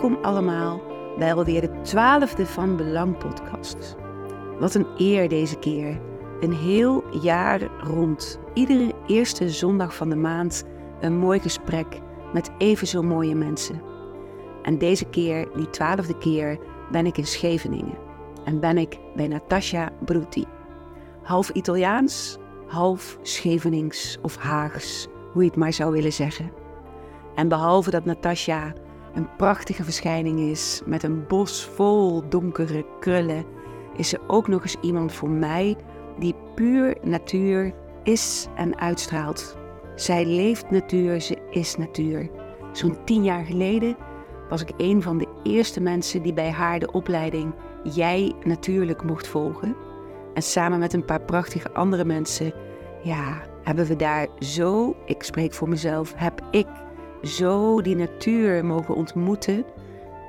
Welkom allemaal bij alweer de twaalfde Van Belang podcast. Wat een eer deze keer. Een heel jaar rond, iedere eerste zondag van de maand, een mooi gesprek met even zo mooie mensen. En deze keer, die twaalfde keer, ben ik in Scheveningen. En ben ik bij Natasha Brutti. Half Italiaans, half Schevenings of Haags, hoe je het maar zou willen zeggen. En behalve dat Natasha een prachtige verschijning is met een bos vol donkere krullen, is ze ook nog eens iemand voor mij die puur natuur is en uitstraalt. Zij leeft natuur, ze is natuur. Zo'n tien jaar geleden was ik een van de eerste mensen die bij haar de opleiding Jij Natuurlijk mocht volgen. En samen met een paar prachtige andere mensen, ja, hebben we daar zo, ik spreek voor mezelf, heb ik zo die natuur mogen ontmoeten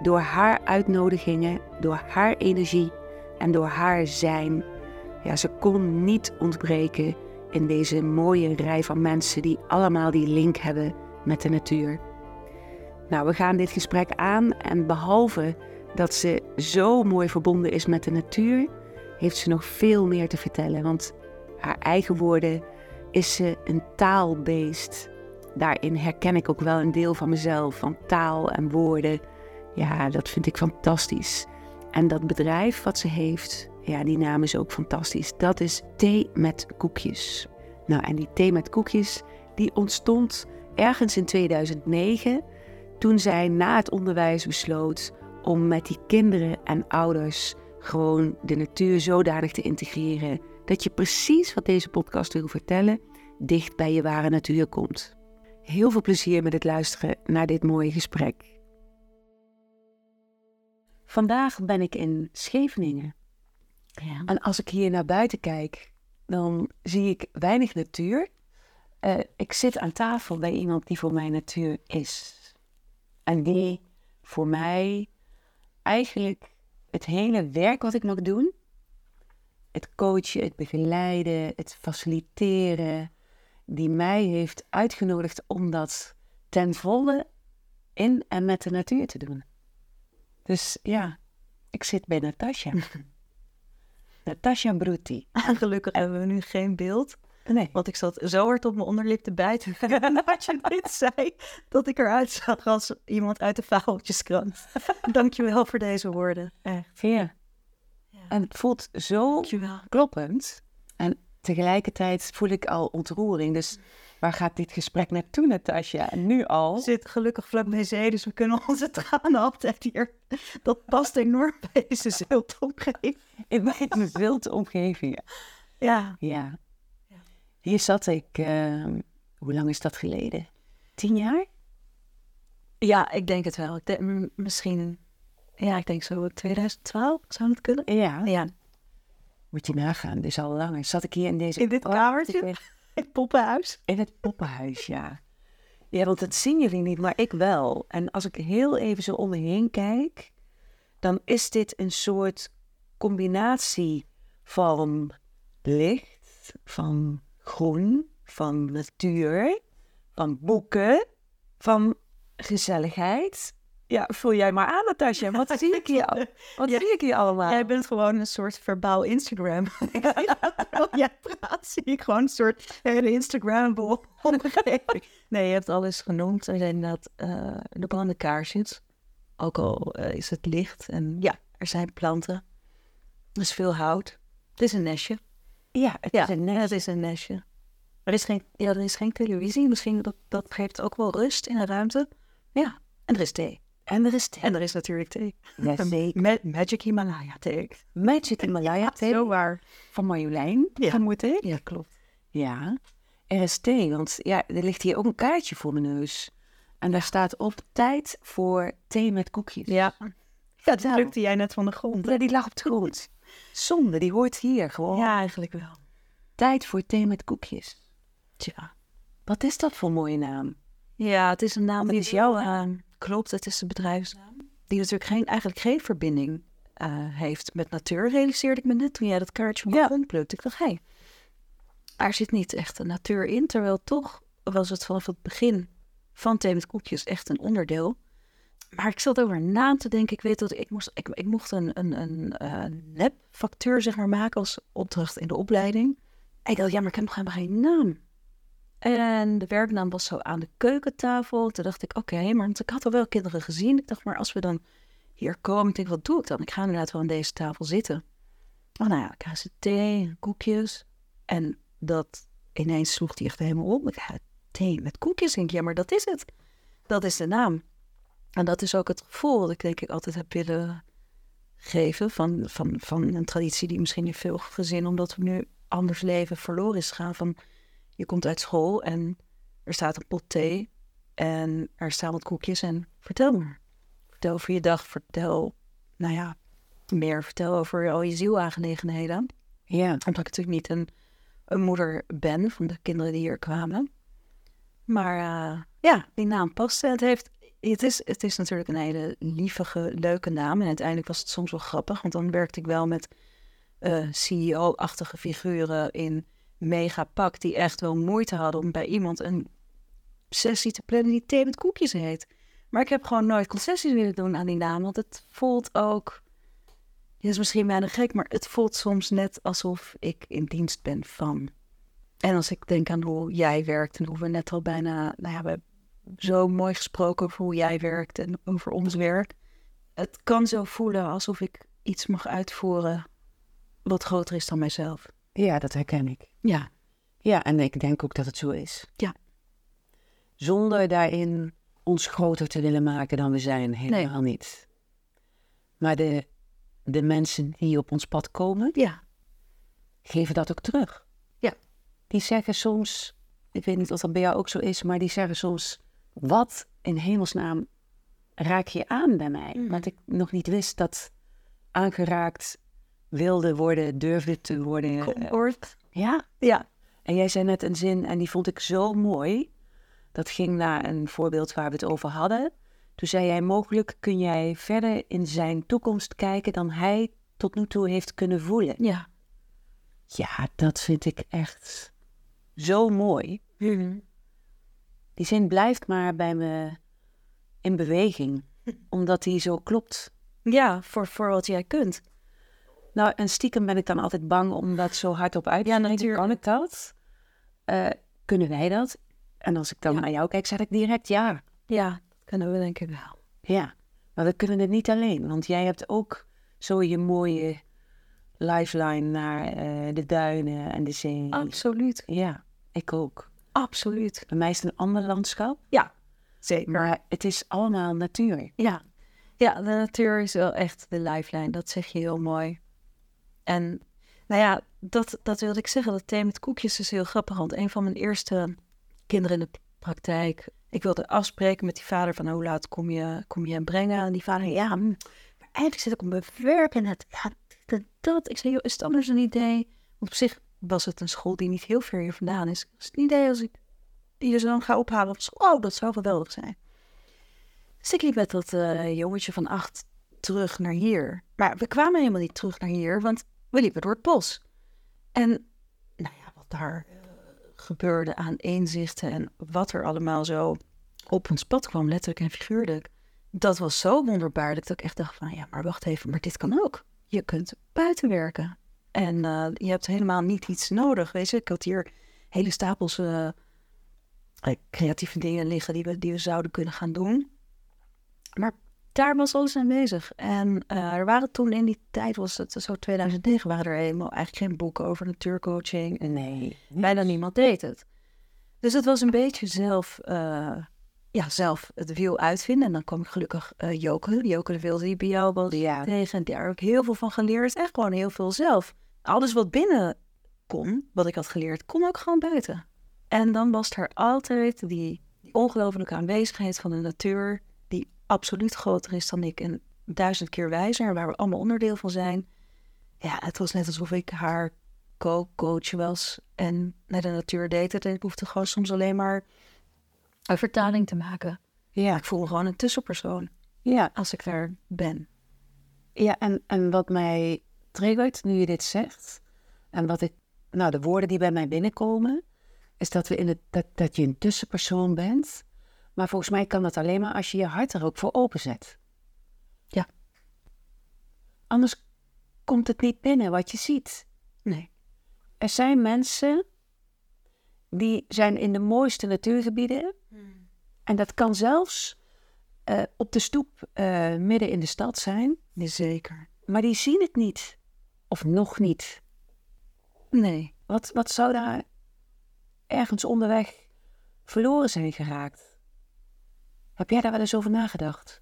door haar uitnodigingen, door haar energie en door haar zijn. Ja, ze kon niet ontbreken in deze mooie rij van mensen die allemaal die link hebben met de natuur. Nou, we gaan dit gesprek aan en behalve dat ze zo mooi verbonden is met de natuur, heeft ze nog veel meer te vertellen. Want haar eigen woorden is ze een taalbeest. Daarin herken ik ook wel een deel van mezelf, van taal en woorden. Ja, dat vind ik fantastisch. En dat bedrijf wat ze heeft, ja, die naam is ook fantastisch. Dat is Thee met Koekjes. Nou, en die Thee met Koekjes, die ontstond ergens in 2009, toen zij na het onderwijs besloot om met die kinderen en ouders gewoon de natuur zodanig te integreren dat je precies wat deze podcast wil vertellen, dicht bij je ware natuur komt. Heel veel plezier met het luisteren naar dit mooie gesprek. Vandaag ben ik in Scheveningen. Ja. En als ik hier naar buiten kijk, dan zie ik weinig natuur. Eh, ik zit aan tafel bij iemand die voor mij natuur is. En die voor mij eigenlijk het hele werk wat ik nog doe, het coachen, het begeleiden, het faciliteren, die mij heeft uitgenodigd om dat ten volle in en met de natuur te doen. Dus ja, ik zit bij Natasja. Natasja Brutti. Gelukkig hebben we nu geen beeld. Nee. Want ik zat zo hard op mijn onderlip te bijten nadat je dit zei, dat ik eruit zag als iemand uit de fabeltjeskrant. Dankjewel voor deze woorden. Echt. Ja. En het voelt zo Dankjewel. kloppend. En tegelijkertijd voel ik al ontroering. Dus waar gaat dit gesprek naartoe, Natasja? En nu al. Zitten gelukkig vlak bij zee, dus we kunnen onze tranen altijd hier. Dat past enorm bij deze ziltomgeving. In mijn wilte omgeving. Ja. Ja. Hier zat ik, ehm, hoe lang is dat geleden? Tien jaar? ja, ik denk het wel. Ik denk, m- misschien, ja, ik denk zo 2012 zou het kunnen. Ja. Ja, Moet je nagaan, dus al langer. Zat ik hier in deze... In dit kamertje? prachtige- het poppenhuis. In het poppenhuis, ja. Ja, want dat zien jullie niet, maar ik wel. En als ik heel even zo om me heen kijk, dan is dit een soort combinatie van licht, van groen, van natuur, van boeken, van gezelligheid. Ja, voel jij maar aan, Natasja. Wat zie ik hier, wat Ja. zie ik hier allemaal? Jij bent gewoon een soort verbaal Instagram. Jij praat, zie ik gewoon een soort hele Instagram. Nee, je hebt alles genoemd. Er zijn inderdaad eh de brandende kaarsjes. Ook al eh, is het licht. En ja, er zijn planten. Er is veel hout. Het is een nestje. Ja, het Ja, is een nest. het is een nestje. Er is geen, ja, er is geen televisie. Misschien dat, dat geeft ook wel rust in de ruimte. Ja, en er is thee. En er is thee. En er is natuurlijk thee. Met Magic Himalaya thee. Magic Himalaya thee. Zo waar. van Marjolein, Ja. ik. Ja, klopt. Ja, er is thee, want ja, er ligt hier ook een kaartje voor mijn neus. En daar staat op tijd voor thee met koekjes. Ja. Ja, dat plukte jij net van de grond. Ja, die lag op de grond. Zonde, die hoort hier gewoon. Ja, eigenlijk wel. Tijd voor thee met koekjes. Tja. Wat is dat voor een mooie naam? Ja, het is een naam Wat die is jouw naam? Klopt, het is de bedrijfsnaam. Die natuurlijk geen, eigenlijk geen verbinding eh, heeft met natuur, realiseerde ik me net toen jij dat kaartje de Ja. plukte. Ik dacht, hé, er zit niet echt een natuur in. Terwijl toch was het vanaf het begin van thee met koekjes echt een onderdeel. Maar ik zat over na te denken. Ik weet dat ik moest, ik, ik mocht een, een, een uh, nepfactuur zeg maar, maken als opdracht in de opleiding. En ik dacht, ja, maar ik heb nog helemaal geen naam. En de werknaam was zo aan de keukentafel. Toen dacht ik, oké, maar ik had al wel kinderen gezien. Ik dacht, maar als we dan hier komen, ik wat doe ik dan? Ik ga inderdaad wel aan deze tafel zitten. Oh, nou ja, ik thee, koekjes. En dat ineens sloeg hij echt helemaal op. Ik ga thee met koekjes. Denk ik, ja, maar dat is het. Dat is de naam. En dat is ook het gevoel dat ik denk ik altijd heb willen geven van, van, van een traditie die misschien in veel gezinnen, omdat we nu anders leven, verloren is gegaan. Van je komt uit school en er staat een pot thee en er staan wat koekjes en vertel maar. Vertel over je dag, vertel, nou ja, meer. Vertel over al je zielaangelegenheden. Ja. Omdat ik natuurlijk niet een, een moeder ben van de kinderen die hier kwamen. Maar uh, ja, die naam paste. Het, heeft, het, is, het is natuurlijk een hele lievige, leuke naam. En uiteindelijk was het soms wel grappig, want dan werkte ik wel met uh, CEO-achtige figuren in megapak die echt wel moeite hadden om bij iemand een sessie te plannen die thee met koekjes heet. Maar ik heb gewoon nooit concessies willen doen aan die naam, want het voelt ook, het is misschien bijna gek, maar het voelt soms net alsof ik in dienst ben van. En als ik denk aan hoe jij werkt en hoe we net al bijna, nou ja, we hebben zo mooi gesproken over hoe jij werkt en over ons werk. Het kan zo voelen alsof ik iets mag uitvoeren wat groter is dan mijzelf. Ja, dat herken ik. Ja. Ja, en ik denk ook dat het zo is. Ja. Zonder daarin ons groter te willen maken dan we zijn, helemaal niet. Maar de, de mensen die op ons pad komen, ja. geven dat ook terug. Ja. Die zeggen soms, ik weet niet of dat bij jou ook zo is, maar die zeggen soms, wat in hemelsnaam raak je aan bij mij? Mm. Wat ik nog niet wist dat aangeraakt wilde worden, durfde te worden. Comfort. Ja? Ja. En jij zei net een zin en die vond ik zo mooi. Dat ging naar een voorbeeld waar we het over hadden. Toen zei jij, mogelijk kun jij verder in zijn toekomst kijken dan hij tot nu toe heeft kunnen voelen. Ja. Ja, dat vind ik echt zo mooi. Mhm. Die zin blijft maar bij me in beweging, omdat die zo klopt. Ja, voor, voor wat jij kunt. Nou, en stiekem ben ik dan altijd bang om dat zo hardop uit te Ja, natuurlijk. Kan ik dat? Uh, kunnen wij dat? En als ik dan naar jou kijk, zeg ik direct ja. Ja, dat kunnen we denk ik wel. Ja, maar we kunnen het niet alleen. Want jij hebt ook zo je mooie lifeline naar uh, de duinen en de zee. Absoluut. Ja, ik ook. Absoluut. Bij mij is het een ander landschap. Ja, zeker. Maar het is allemaal natuur. Ja. Ja, de natuur is wel echt de lifeline. Dat zeg je heel mooi. En nou ja, dat, dat wilde ik zeggen. Dat thema met koekjes is heel grappig. Want een van mijn eerste kinderen in de praktijk. Ik wilde afspreken met die vader van hoe laat kom je, kom je hem brengen. En die vader, ja, hm, maar eigenlijk zit ik op mijn werk en het, dat. Ik zei, joh, is het anders een idee? Want op zich was het een school die niet heel ver hier vandaan is. Is het een idee als ik je zoon ga ophalen op school? Oh, dat zou geweldig zijn. Dus ik liep met dat uh, jongetje van acht terug naar hier. Maar we kwamen helemaal niet terug naar hier, want we liepen door het bos. En nou ja, wat daar uh, gebeurde aan inzichten en wat er allemaal zo op ons pad kwam, letterlijk en figuurlijk. Dat was zo wonderbaarlijk dat ik echt dacht van, ja, maar wacht even, maar dit kan ook. Je kunt buiten werken. En uh, je hebt helemaal niet iets nodig. Weet je, ik had hier hele stapels uh, creatieve dingen liggen die we, die we zouden kunnen gaan doen. Maar daar was alles aanwezig. En uh, er waren toen in die tijd, was het zo 2009, waren er helemaal eigenlijk geen boeken over natuurcoaching. Nee. Bijna niemand deed het. Dus het was een beetje zelf, uh, ja, zelf het wiel uitvinden. En dan kwam ik gelukkig uh, Joke, Joke de Wilde, die bij jou was, ja. tegen. En daar heb ik heel veel van geleerd. Echt gewoon heel veel zelf. Alles wat binnen kon, wat ik had geleerd, kon ook gewoon buiten. En dan was er altijd die, die ongelofelijke aanwezigheid van de natuur absoluut groter is dan ik en duizend keer wijzer, waar we allemaal onderdeel van zijn. Ja, het was net alsof ik haar co-coach was en naar de natuur deed het. En ik hoefde gewoon soms alleen maar een vertaling te maken. Ja. Ik voel me gewoon een tussenpersoon. Ja. Als ik daar ben. Ja, en, en wat mij triggert nu je dit zegt, en wat ik, nou, de woorden die bij mij binnenkomen, is dat, we in het, dat, dat je een tussenpersoon bent Maar volgens mij kan dat alleen maar als je je hart er ook voor openzet. Ja. Anders komt het niet binnen wat je ziet. Nee. Er zijn mensen die zijn in de mooiste natuurgebieden. En dat kan zelfs eh, op de stoep eh, midden in de stad zijn. Zeker. Maar die zien het niet. Of nog niet. Nee. Wat, wat zou daar ergens onderweg verloren zijn geraakt? Heb jij daar wel eens over nagedacht?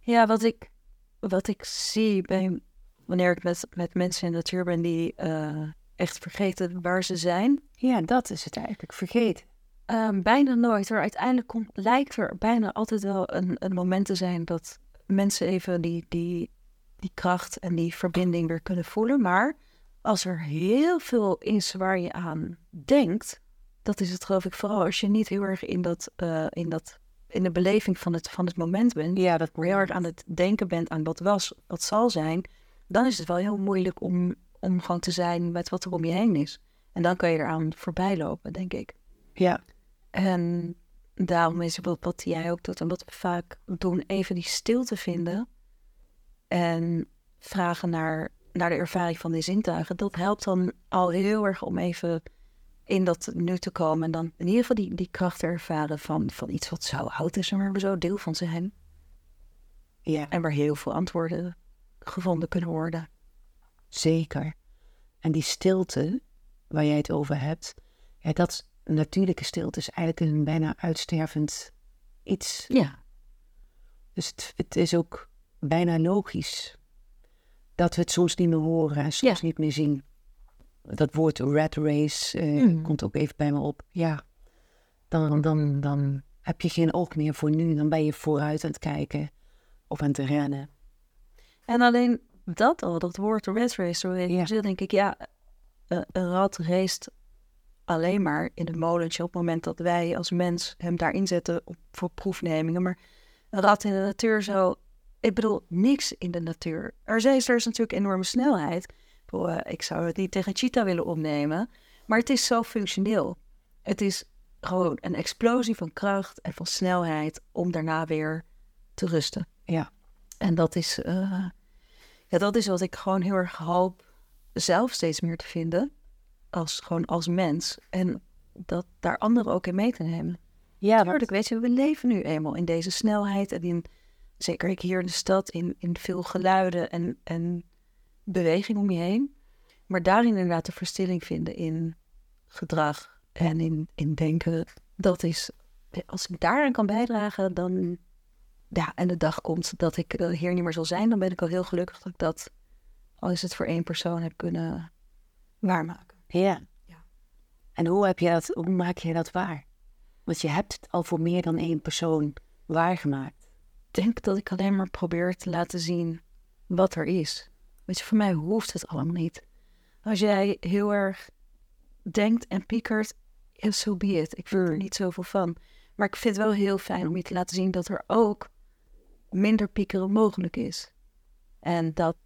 Ja, wat ik, wat ik zie bij, wanneer ik met, met mensen in de natuur ben die eh, echt vergeten waar ze zijn. Ja, dat is het eigenlijk. Vergeten. Ehm, bijna nooit. Er uiteindelijk komt, lijkt er bijna altijd wel een, een moment te zijn dat mensen even die, die, die kracht en die verbinding weer kunnen voelen. Maar als er heel veel is waar je aan denkt, dat is het geloof ik vooral als je niet heel erg in, dat, eh, in, dat, in de beleving van het, van het moment bent. Ja, dat heel hard aan het denken bent aan wat was, wat zal zijn. Dan is het wel heel moeilijk om, om gewoon te zijn met wat er om je heen is. En dan kan je eraan voorbij lopen, denk ik. Ja. En daarom is wat, wat jij ook doet en wat we vaak doen, even die stilte vinden. En vragen naar, naar de ervaring van die zintuigen. Dat helpt dan al heel erg om even in dat nu te komen. En dan in ieder geval die, die kracht ervaren van, van iets wat zo oud is, maar we zo deel van zijn. Ja, En waar heel veel antwoorden gevonden kunnen worden. zeker. En die stilte waar jij het over hebt, ja, dat natuurlijke stilte is eigenlijk een bijna uitstervend iets. Ja, Dus het, het is ook bijna logisch dat we het soms niet meer horen en soms niet meer zien. Dat woord rat race eh, Mhm. komt ook even bij me op. Ja, dan, dan, dan heb je geen oog meer voor nu. Dan ben je vooruit aan het kijken of aan het rennen. En alleen dat al, dat woord rat race, Ja. ja. dan denk ik, ja, eh, een rat race alleen maar in het molentje op het moment dat wij als mens hem daarin zetten op, voor proefnemingen. Maar een rat in de natuur zo, ik bedoel, niks in de natuur. Er is, er is natuurlijk enorme snelheid. Ik, eh, ik zou het niet tegen cheetah willen opnemen, maar het is zo functioneel. Het is gewoon een explosie van kracht en van snelheid om daarna weer te rusten. Ja. En dat is, eh, ja, dat is wat ik gewoon heel erg hoop zelf steeds meer te vinden. Als, gewoon als mens. En dat daar anderen ook in mee te nemen. Ja, Natuurlijk, weet je, we leven nu eenmaal in deze snelheid. En in, zeker ik hier in de stad, in, in veel geluiden en, en beweging om je heen. Maar daarin inderdaad de verstilling vinden in gedrag en in, in denken. Dat is, als ik daaraan kan bijdragen, dan... Ja, en de dag komt dat ik eh, hier niet meer zal zijn, dan ben ik al heel gelukkig dat ik dat, al is het voor één persoon, heb kunnen waarmaken. Ja. Ja. En hoe, heb je dat, hoe maak je dat waar? Want je hebt het al voor meer dan één persoon waargemaakt. Ik denk dat ik alleen maar probeer te laten zien wat er is. Weet je, voor mij hoeft het allemaal niet. Als jij heel erg denkt en piekert, so be it. Ik vind er niet zoveel van. Maar ik vind het wel heel fijn om je te laten zien dat er ook minder piekeren mogelijk is. En dat,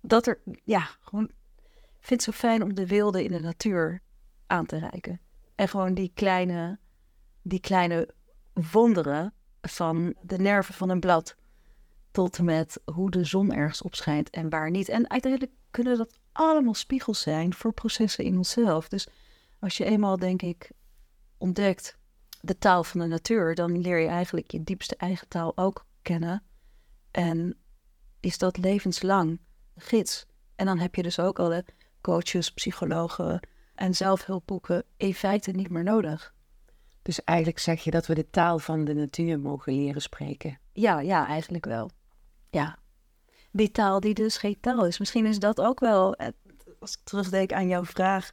dat er, ja, gewoon, ik vind het zo fijn om de wilde in de natuur aan te reiken. En gewoon die kleine, die kleine wonderen van de nerven van een blad tot met hoe de zon ergens opschijnt en waar niet. En uiteindelijk kunnen dat allemaal spiegels zijn voor processen in onszelf. Dus als je eenmaal, denk ik, ontdekt de taal van de natuur, dan leer je eigenlijk je diepste eigen taal ook kennen. En is dat levenslang gids. En dan heb je dus ook alle coaches, psychologen en zelfhulpboeken in feite niet meer nodig. Dus eigenlijk zeg je dat we de taal van de natuur mogen leren spreken. Ja, ja, eigenlijk wel. Ja. Die taal die dus geen taal is. Misschien is dat ook wel, eh, als ik terugdenk aan jouw vraag,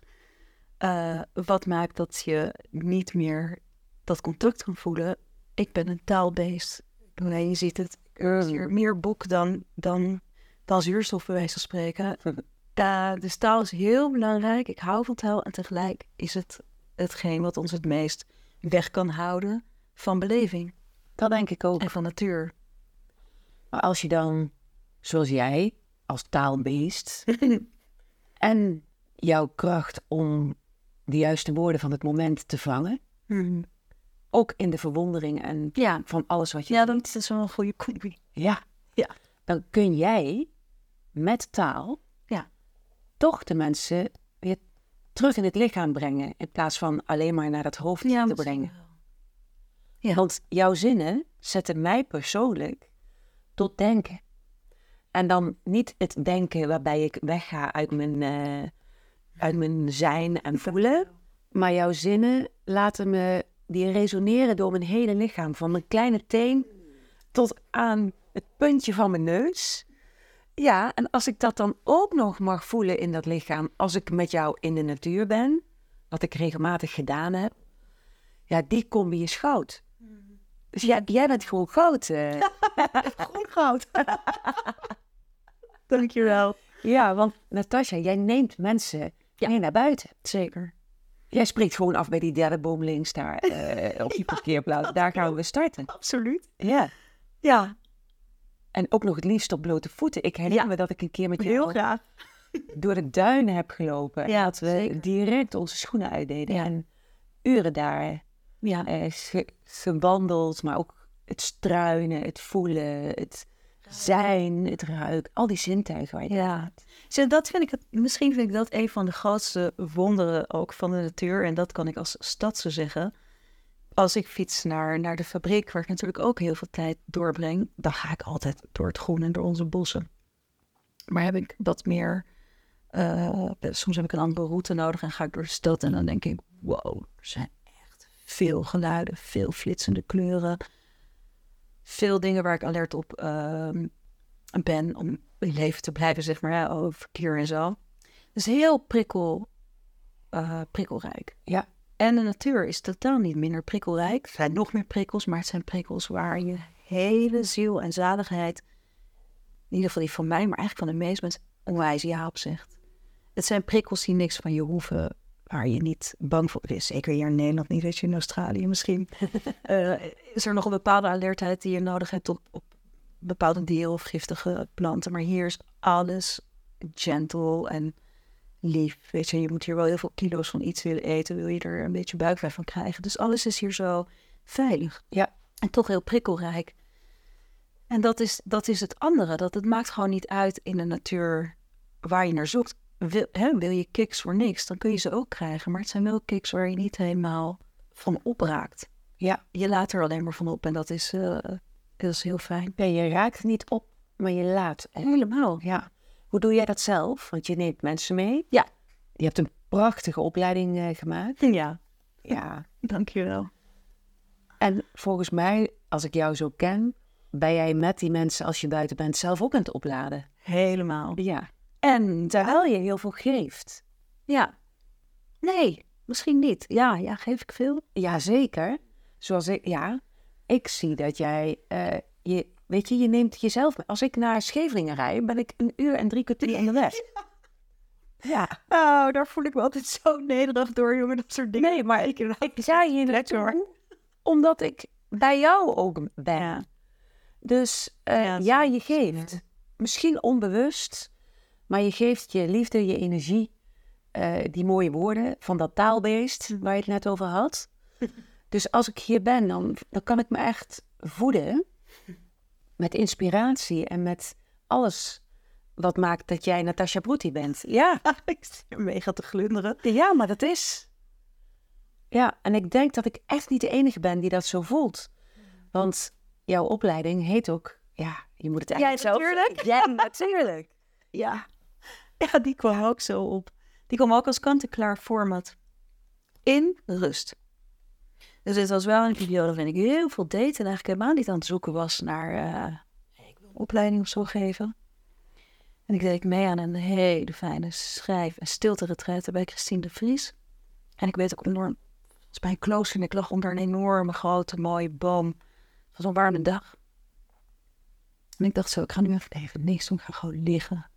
eh, wat maakt dat je niet meer dat contact kan voelen? Ik ben een taalbeest. Nee, je ziet het, er is hier meer boek dan, dan, dan zuurstof, bij wijze van spreken. Ja, dus taal is heel belangrijk. Ik hou van taal en tegelijk is het hetgeen wat ons het meest weg kan houden van beleving Dat denk ik ook. en van natuur. Maar als je dan, zoals jij, als taalbeest, en jouw kracht om de juiste woorden van het moment te vangen, ook in de verwondering en Ja, van alles wat je ja dat is wel een goede combi. Ja. Ja. Dan kun jij met taal Ja. toch de mensen weer terug in het lichaam brengen. In plaats van alleen maar naar dat hoofd te brengen. Ja. Want jouw zinnen zetten mij persoonlijk tot denken. En dan niet het denken waarbij ik wegga uit mijn, eh, uit mijn zijn en voelen. Maar jouw zinnen laten me, die resoneren door mijn hele lichaam. Van mijn kleine teen tot aan het puntje van mijn neus. Ja, en als ik dat dan ook nog mag voelen in dat lichaam, als ik met jou in de natuur ben, wat ik regelmatig gedaan heb, ja, die combi is goud. Dus jij, jij bent gewoon goud. eh. Groen goud. Dankjewel. Ja, want Natasja, jij neemt mensen mee naar buiten. Zeker. Jij spreekt gewoon af bij die derde boom links daar eh, op die parkeerplaats. Daar gaan we starten. Absoluut. Ja. Ja, En ook nog het liefst op blote voeten. Ik herinner Ja. me dat ik een keer met heel jou graag. door de duinen heb gelopen. Ja, dat we zeker. direct onze schoenen uitdeden. En uren daar Ja, eh, ge- gewandeld, maar ook het struinen, het voelen, het zijn, het ruiken. Al die zintuigen waar je Ja. Zo, dat vind ik het, misschien vind ik dat een van de grootste wonderen ook van de natuur. En dat kan ik als stadse zeggen. Als ik fiets naar, naar de fabriek, waar ik natuurlijk ook heel veel tijd doorbreng, dan ga ik altijd door het groen en door onze bossen. Maar heb ik wat meer, eh, soms heb ik een andere route nodig en ga ik door de stad en dan denk ik, wow, er zijn veel geluiden, veel flitsende kleuren. Veel dingen waar ik alert op ehm, ben om in leven te blijven, zeg maar, ja, over verkeer en zo. Dus heel prikkel, eh, prikkelrijk. Ja. En de natuur is totaal niet minder prikkelrijk. Er zijn nog meer prikkels, maar het zijn prikkels waar je hele ziel en zaligheid, in ieder geval die van mij, maar eigenlijk van de meest mensen, onwijs ja op zegt. Het zijn prikkels die niks van je hoeven, waar je niet bang voor is. Zeker hier in Nederland niet, weet je, in Australië misschien. Eh, is er nog een bepaalde alertheid die je nodig hebt op, op bepaalde deel of giftige planten. Maar hier is alles gentle en lief. Weet je, je moet hier wel heel veel kilo's van iets willen eten, wil je er een beetje buikpijn van krijgen. Dus alles is hier zo veilig. Ja. En toch heel prikkelrijk. En dat is, dat is het andere. Dat het maakt gewoon niet uit in de natuur waar je naar zoekt. Wil, hè, wil je kicks voor niks, dan kun je ze ook krijgen. Maar het zijn wel kicks waar je niet helemaal van opraakt. Ja. Je laat er alleen maar van op en dat is, eh, dat is heel fijn. Ja, je raakt niet op, maar je laat op. Helemaal. Ja. Hoe doe jij dat zelf? Want je neemt mensen mee. Ja. Je hebt een prachtige opleiding eh, gemaakt. Ja, Ja. dankjewel. En volgens mij, als ik jou zo ken, ben jij met die mensen als je buiten bent zelf ook aan het opladen. Helemaal. Ja. En Terwijl je heel veel geeft. ja, nee, misschien niet. Ja, ja, geef ik veel? Jazeker. Zoals ik, ja, ik zie dat jij, eh, je, weet je, je neemt jezelf mee. Als ik naar Scheveningen rijd, ben ik een uur en drie kwartier onderweg. Ja. Oh, daar voel ik me altijd zo nederig door, jongen, dat soort dingen. Nee, maar ik, ik zei hier Lekker, omdat ik bij jou ook ben. Ja. Dus eh, Ja, ja, je geeft. Misschien onbewust, maar je geeft je liefde, je energie, eh, die mooie woorden van dat taalbeest waar je het net over had. Dus als ik hier ben, dan, dan kan ik me echt voeden met inspiratie en met alles wat maakt dat jij Natasha Broeti bent. Ja, ik zit mega te glunderen. ja, maar dat is. Ja, en ik denk dat ik echt niet de enige ben die dat zo voelt. Want jouw opleiding heet ook, ja, je moet het eigenlijk zelf natuurlijk. Ja, natuurlijk. Ja. ja, die kwam ook zo op. Die kwam ook als kant-en-klaar format. In rust. Dus dit was wel een periode waarin ik heel veel deed en eigenlijk helemaal niet aan het zoeken was naar eh, een opleiding of zo geven. En ik deed mee aan een hele fijne schrijf- en stilte bij Christine de Vries. En ik weet ook enorm, was bij een klooster en ik lag onder een enorme grote mooie boom. Het was een warme dag. En ik dacht zo, ik ga nu even, even niks doen, ik ga gewoon liggen.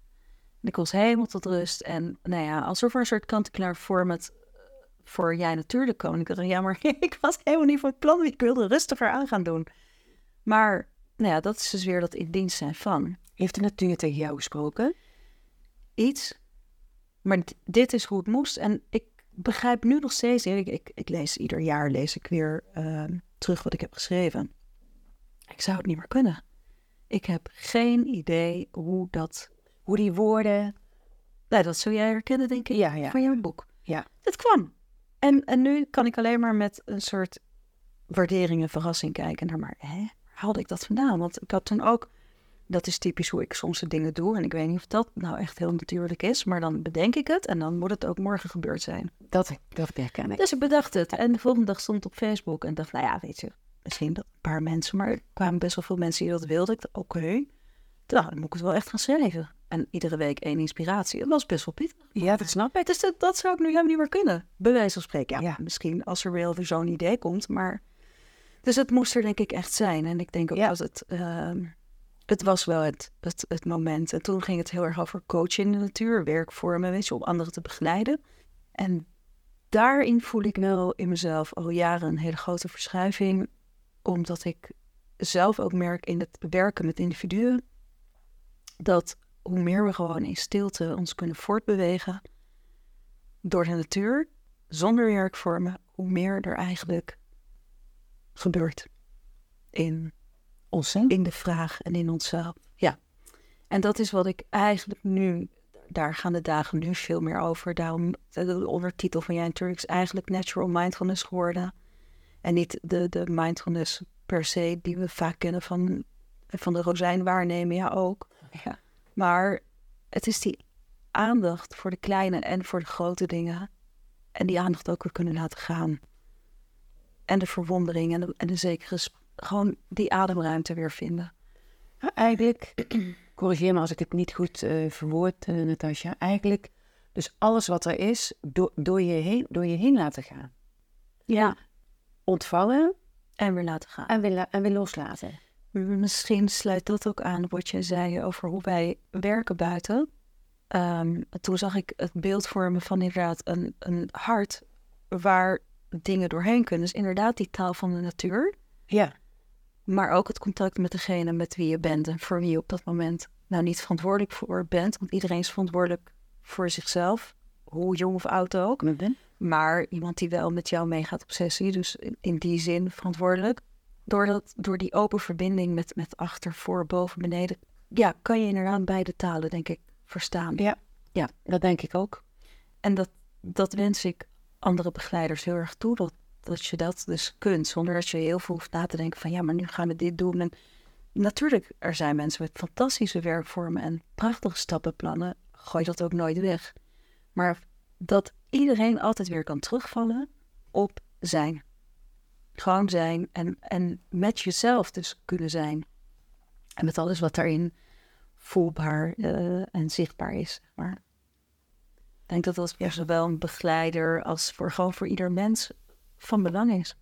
En ik was helemaal tot rust. En nou ja, alsof er een soort kant-en-klaar format eh, voor jij natuurlijk. En ik dacht, ja, maar ik was helemaal niet van het plan. Ik wilde rustiger aan gaan doen. Maar nou ja, dat is dus weer dat in dienst zijn van Heeft de natuur tegen jou gesproken? iets. Maar dit is hoe het moest. En ik begrijp nu nog steeds, ik, ik, ik lees ieder jaar lees ik weer ehm, terug wat ik heb geschreven. Ik zou het niet meer kunnen. Ik heb geen idee hoe dat, hoe die woorden. Nou, dat zul jij herkennen, denk ik, Ja, ja. van jouw boek. Ja. Het kwam. En, en nu kan ik alleen maar met een soort waardering en verrassing kijken naar, maar hè, haalde ik dat vandaan? Want ik had toen ook, dat is typisch hoe ik soms de dingen doe. En ik weet niet of dat nou echt heel natuurlijk is, maar dan bedenk ik het en dan moet het ook morgen gebeurd zijn. Dat, dat herken ik. Dus ik bedacht het. En de volgende dag stond op Facebook en dacht, nou ja, weet je, misschien dat een paar mensen, maar er kwamen best wel veel mensen die dat wilden. Ik dacht, oké, nou, dan moet ik het wel echt gaan schrijven. En iedere week één inspiratie. Het was best wel pittig. Ja, dat snap ik. Dus dat, dat zou ik nu helemaal niet meer kunnen. Bij wijze van spreken. Ja, Ja. misschien als er wel weer zo'n idee komt. Maar... Dus het moest er denk ik echt zijn. En ik denk ook Ja. dat het... ehm, het was wel het, het, het moment. En toen ging het heel erg over coachen in de natuur. Werkvormen, weet je, om anderen te begeleiden. En daarin voel ik nou in mezelf al jaren een hele grote verschuiving. Omdat ik zelf ook merk in het werken met individuen... dat hoe meer we gewoon in stilte ons kunnen voortbewegen door de natuur, zonder werkvormen, hoe meer er eigenlijk gebeurt in, Ons, in de vraag en in onszelf. Ja. En dat is wat ik eigenlijk nu, daar gaan de dagen nu veel meer over. Daarom, de ondertitel van jij natuurlijk is eigenlijk natural mindfulness geworden. En niet de, de mindfulness per se die we vaak kennen van, van de rozijn waarnemen, ja ook. Ja. Maar het is die aandacht voor de kleine en voor de grote dingen. En die aandacht ook weer kunnen laten gaan. En de verwondering en de, en de zekere... Gewoon die ademruimte weer vinden. Eigenlijk, corrigeer me als ik het niet goed eh verwoord, eh, Natasja. Eigenlijk, dus alles wat er is, door, door, je heen, door je heen laten gaan. Ja. Ontvangen En weer laten gaan. en weer, en weer loslaten. Misschien sluit dat ook aan wat jij zei over hoe wij werken buiten. Ehm, toen zag ik het beeld vormen van inderdaad een, een hart waar dingen doorheen kunnen. Dus inderdaad die taal van de natuur. Ja. Maar ook het contact met degene met wie je bent en voor wie je op dat moment nou niet verantwoordelijk voor bent. Want iedereen is verantwoordelijk voor zichzelf, hoe jong of oud ook. Maar iemand die wel met jou meegaat op sessie, dus in die zin verantwoordelijk. Door, dat, door die open verbinding met, met achter, voor, boven, beneden. Ja, kan je inderdaad beide talen, denk ik, verstaan. Ja. Ja, dat denk ik ook. En dat, dat wens ik andere begeleiders heel erg toe. Dat, dat je dat dus kunt, zonder dat je heel veel hoeft na te denken van... ja, maar nu gaan we dit doen. En natuurlijk, er zijn mensen met fantastische werkvormen en prachtige stappenplannen. Gooi dat ook nooit weg. Maar dat iedereen altijd weer kan terugvallen op zijn. Gewoon zijn en, en met jezelf dus kunnen zijn. En met alles wat daarin voelbaar eh, en zichtbaar is. Maar ik denk dat dat zowel een begeleider als voor gewoon voor ieder mens van belang is.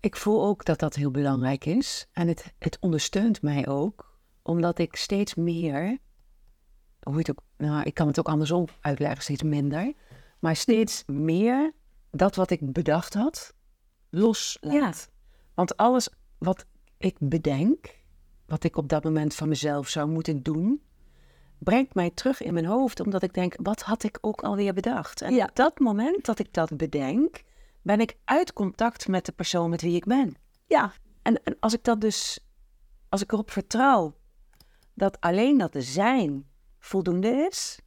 Ik voel ook dat dat heel belangrijk is. En het, het ondersteunt mij ook, omdat ik steeds meer, hoe het ook, nou, ik kan het ook andersom uitleggen, steeds minder, maar steeds meer dat wat ik bedacht had, loslaat. Want alles wat ik bedenk, wat ik op dat moment van mezelf zou moeten doen, brengt mij terug in mijn hoofd, omdat ik denk, wat had ik ook alweer bedacht? En Ja. op dat moment dat ik dat bedenk, ben ik uit contact met de persoon met wie ik ben. Ja, En, en als ik dat dus, als ik erop vertrouw dat alleen dat zijn voldoende is, Ja.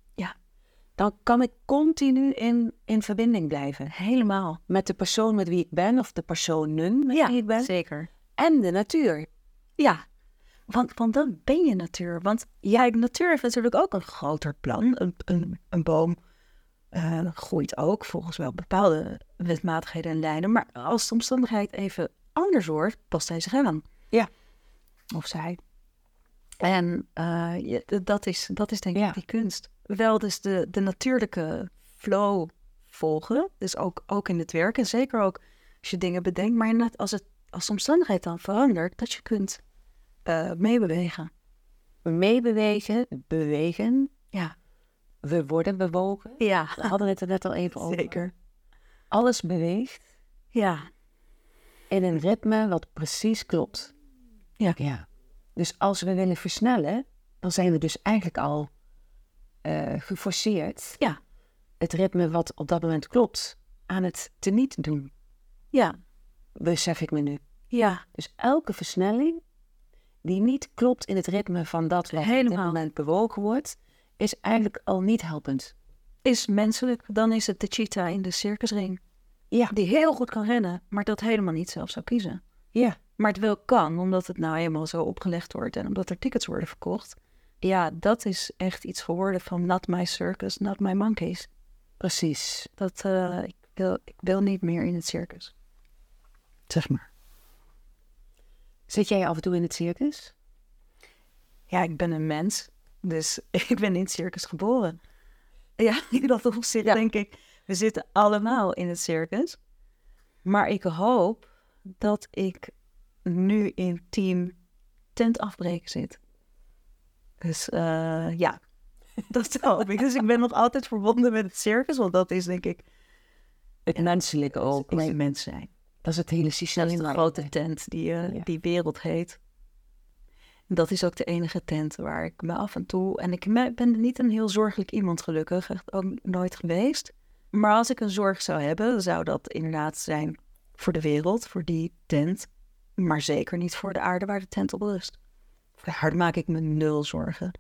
Dan kan ik continu in, in verbinding blijven. helemaal. Met de persoon met wie ik ben, of de personen met Ja, wie ik ben, zeker. en de natuur. Ja, want, want dan ben je natuur. Want ja, natuur heeft natuurlijk ook een groter plan. Een, een, een boom eh, groeit ook volgens wel bepaalde wetmatigheden en lijnen. Maar als de omstandigheid even anders wordt, past hij zich aan. Ja. Of zij. En eh, dat, is, dat is denk ik Ja. die kunst. Wel dus de, de natuurlijke flow volgen. Dus ook, ook in het werk. En zeker ook als je dingen bedenkt. Maar net als, het, als de omstandigheid dan verandert, dat je kunt eh, meebewegen. Meebewegen, bewegen. Ja. We worden bewogen. Ja, We hadden het er net al even over. zeker. Alles beweegt Ja, in een ritme wat precies klopt. Ja. ja. Dus als we willen versnellen, dan zijn we dus eigenlijk al eh, geforceerd. Ja. Het ritme wat op dat moment klopt, aan het teniet doen. ja. besef ik me nu. Ja, Dus elke versnelling die niet klopt in het ritme van dat wat op dit Helemaal. moment bewogen wordt, is eigenlijk al niet helpend. is menselijk. Dan is het de cheetah in de circusring. Ja. Die heel goed kan rennen, maar dat helemaal niet zelf zou kiezen. Ja. Maar het wel kan, omdat het nou eenmaal zo opgelegd wordt en omdat er tickets worden verkocht. Ja, dat is echt iets geworden van not my circus, not my monkeys. Precies. Dat, eh, ik, wil, ik wil niet meer in het circus. Zeg maar. Zit jij af en toe in het circus? Ja, ik ben een mens, dus ik ben in het circus geboren. Ja, in dat opzicht Ja. denk ik, we zitten allemaal in het circus. Maar ik hoop dat ik nu in team tent afbreken zit. Dus eh, ja, dat hoop ik. Dus ik ben nog altijd verbonden met het circus, want dat is denk ik Het menselijke ook. is mens zijn. Dat is het hele Dat systeem. is de grote tent die, eh, Ja. die wereld heet. Dat is ook de enige tent waar ik me af en toe... En ik ben niet een heel zorgelijk iemand gelukkig, echt ook nooit geweest. Maar als ik een zorg zou hebben, zou dat inderdaad zijn voor de wereld, voor die tent. Maar zeker niet voor de aarde waar de tent op rust. Aarde maak ik me nul zorgen.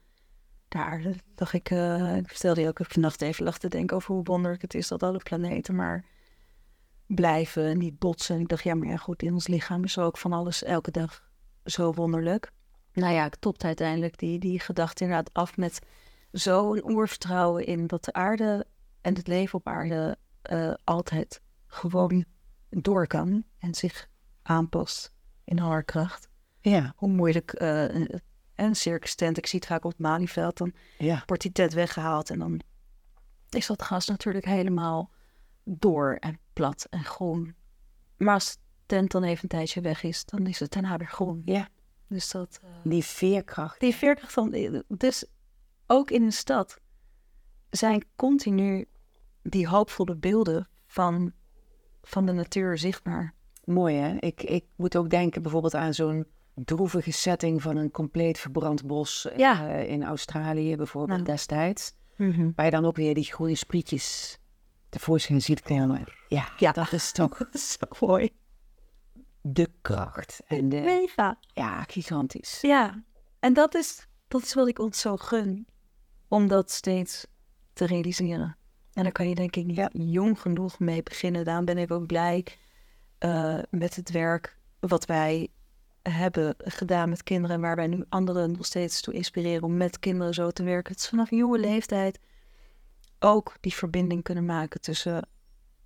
De aarde, dacht ik, eh, ik vertelde je ook, vannacht even lag te denken over hoe wonderlijk het is dat alle planeten maar blijven en niet botsen. En ik dacht, ja, maar ja, goed, in ons lichaam is ook van alles elke dag zo wonderlijk. Nou ja, ik topte uiteindelijk die, die gedachte inderdaad af met zo'n oervertrouwen in dat de aarde en het leven op aarde eh, altijd gewoon door kan en zich aanpast in haar kracht. Ja. Hoe moeilijk eh, een, een circus tent, ik zie het vaak op het Malieveld, dan Ja. wordt die tent weggehaald en dan is dat gas natuurlijk helemaal door en plat en groen. Maar als de tent dan even een tijdje weg is, dan is het daarna weer groen. Ja. Dus dat... eh, Die veerkracht. die veerkracht van... Dus ook in een stad zijn continu die hoopvolle beelden van, van de natuur zichtbaar. Mooi hè? Ik, ik moet ook denken bijvoorbeeld aan zo'n droevige setting van een compleet verbrand bos eh, Ja. in Australië bijvoorbeeld Nou. destijds. Waar je dan ook weer die groene sprietjes tevoorschijn ziet komen. Ja, Ja. dat is toch Zo mooi. de kracht. En de, Mega. ja, gigantisch. Ja, en dat is, dat is wat ik ons zo gun. Om dat steeds te realiseren. En daar kan je denk ik niet Ja. jong genoeg mee beginnen. Daarom ben ik ook blij eh, met het werk wat wij hebben gedaan met kinderen. Waar wij nu anderen nog steeds toe inspireren om met kinderen zo te werken. Het is vanaf jonge leeftijd ook die verbinding kunnen maken tussen,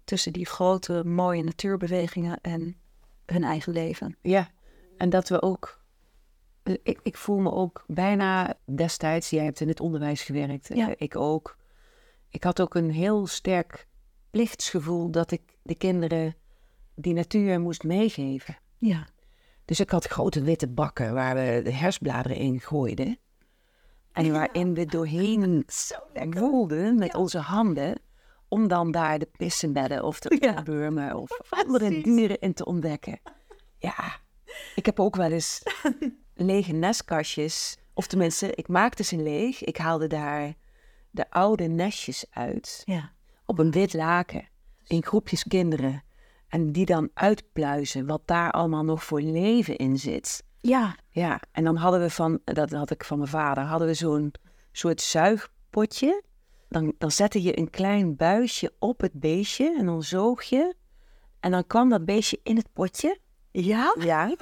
tussen die grote mooie natuurbewegingen en hun eigen leven. Ja, en dat we ook. Ik, ik voel me ook bijna destijds. Jij hebt in het onderwijs gewerkt, Ja. ik ook. Ik had ook een heel sterk plichtsgevoel dat ik de kinderen die natuur moest meegeven. Ja. Dus ik had grote witte bakken waar we de hersbladeren in gooiden. En waarin we doorheen woelden met onze handen. Om dan daar de pissenbedden of de Ja. burmen of andere dieren in te ontdekken. Ja, ik heb ook wel eens lege nestkastjes. Of tenminste, ik maakte ze leeg. Ik haalde daar de oude nestjes uit Ja. op een wit laken in groepjes kinderen. En die dan uitpluizen wat daar allemaal nog voor leven in zit. Ja. Ja, en dan hadden we van, dat had ik van mijn vader, hadden we zo'n soort zuigpotje. Dan, dan zette je een klein buisje op het beestje en dan zoog je. En dan kwam dat beestje in het potje. Ja? Ja,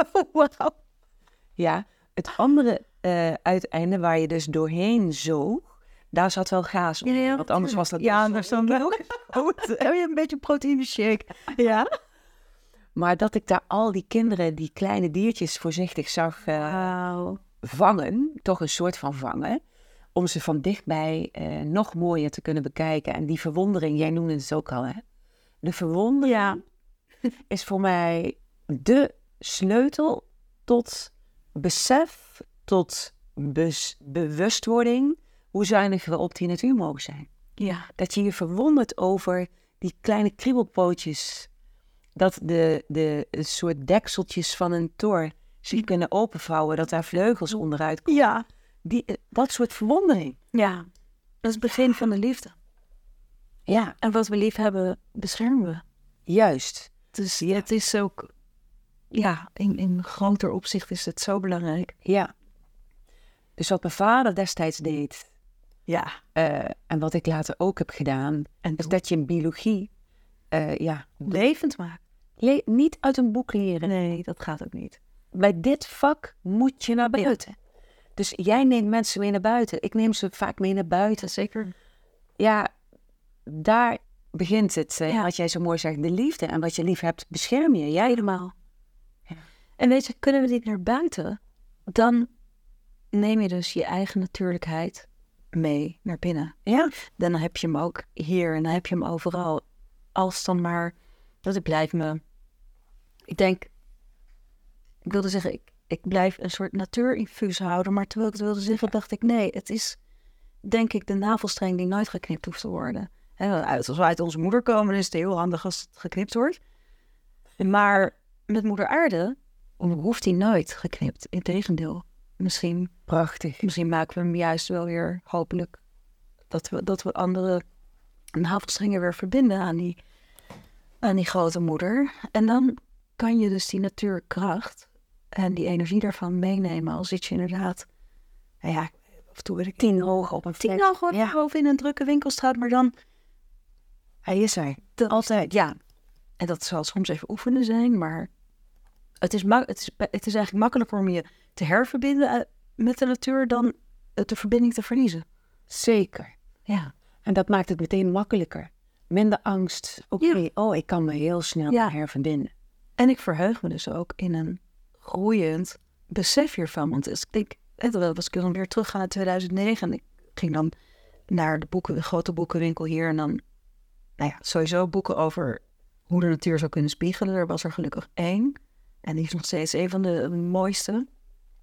ja. Het andere eh, uiteinde waar je dus doorheen zoog, daar zat wel gaas op. Ja, ja, want anders was dat Ja, daar stond ook Heb je een beetje proteïne shake? Ja? Maar dat ik daar al die kinderen, die kleine diertjes voorzichtig zag eh, vangen, toch een soort van vangen, om ze van dichtbij eh, nog mooier te kunnen bekijken. En die verwondering, jij noemde het ook al, hè? De verwondering Ja. is voor mij de sleutel tot besef, tot bewustwording hoe zuinig we op die natuur mogen zijn. Ja. Dat je je verwondert over die kleine kriebelpootjes. Dat de, de soort dekseltjes van een tor zich kunnen openvouwen, dat daar vleugels onderuit komen. Ja. Die, eh, dat soort verwondering. Ja. Dat is het begin van de liefde. Ja, En wat we lief hebben, beschermen we. juist. Dus het is ook ja, in, in groter opzicht is het zo belangrijk. Ja. Dus wat mijn vader destijds deed, Ja. eh, en wat ik later ook heb gedaan, En is dat je biologie, eh, ja, levend le- niet uit een boek leren. Nee, dat gaat ook niet. Bij dit vak moet je naar buiten. Dus jij neemt mensen mee naar buiten. Ik neem ze vaak mee naar buiten. Zeker. Ja, daar begint het. eh, Ja. Wat jij zo mooi zegt, de liefde. En wat je lief hebt, bescherm je. Jij helemaal. En weet je, kunnen we dit naar buiten? Dan neem je dus je eigen natuurlijkheid mee naar binnen. Ja. Dan heb je hem ook hier en dan heb je hem overal. Als dan maar, dat ik blijf me. Ik denk, ik wilde zeggen, ik, ik blijf een soort natuurinfuus houden. Maar terwijl ik het wilde zeggen, dacht ik, nee, het is denk ik de navelstreng die nooit geknipt hoeft te worden. Uit, als we uit onze moeder komen, is het heel handig als het geknipt wordt. Maar met moeder aarde hoeft die nooit geknipt. Integendeel, misschien Prachtig. Misschien maken we hem juist wel weer, hopelijk, dat we, dat we andere navelstrengen weer verbinden aan die, aan die grote moeder. En dan kan je dus die natuurkracht en die energie daarvan meenemen. Al zit je inderdaad, nou ja, af en toe ik Tien ogen op een tien vlek. ogen Ja. boven in een drukke winkelstraat, maar dan Hij is er. dat- Altijd. ja. En dat zal soms even oefenen zijn, maar het is, het is, het is eigenlijk makkelijker om je te herverbinden eh, met de natuur dan de verbinding te verliezen. Zeker. Ja. En dat maakt het meteen makkelijker. Minder angst. Oké, oh, ik kan me heel snel Ja. herverbinden. En ik verheug me dus ook in een groeiend besef hiervan. Want als ik denk, was ik dan weer teruggaan naar 2009 en ik ging dan naar de, boeken, de grote boekenwinkel hier en dan, nou ja, sowieso boeken over hoe de natuur zou kunnen spiegelen. Er was er gelukkig één en die is nog steeds een van de mooiste.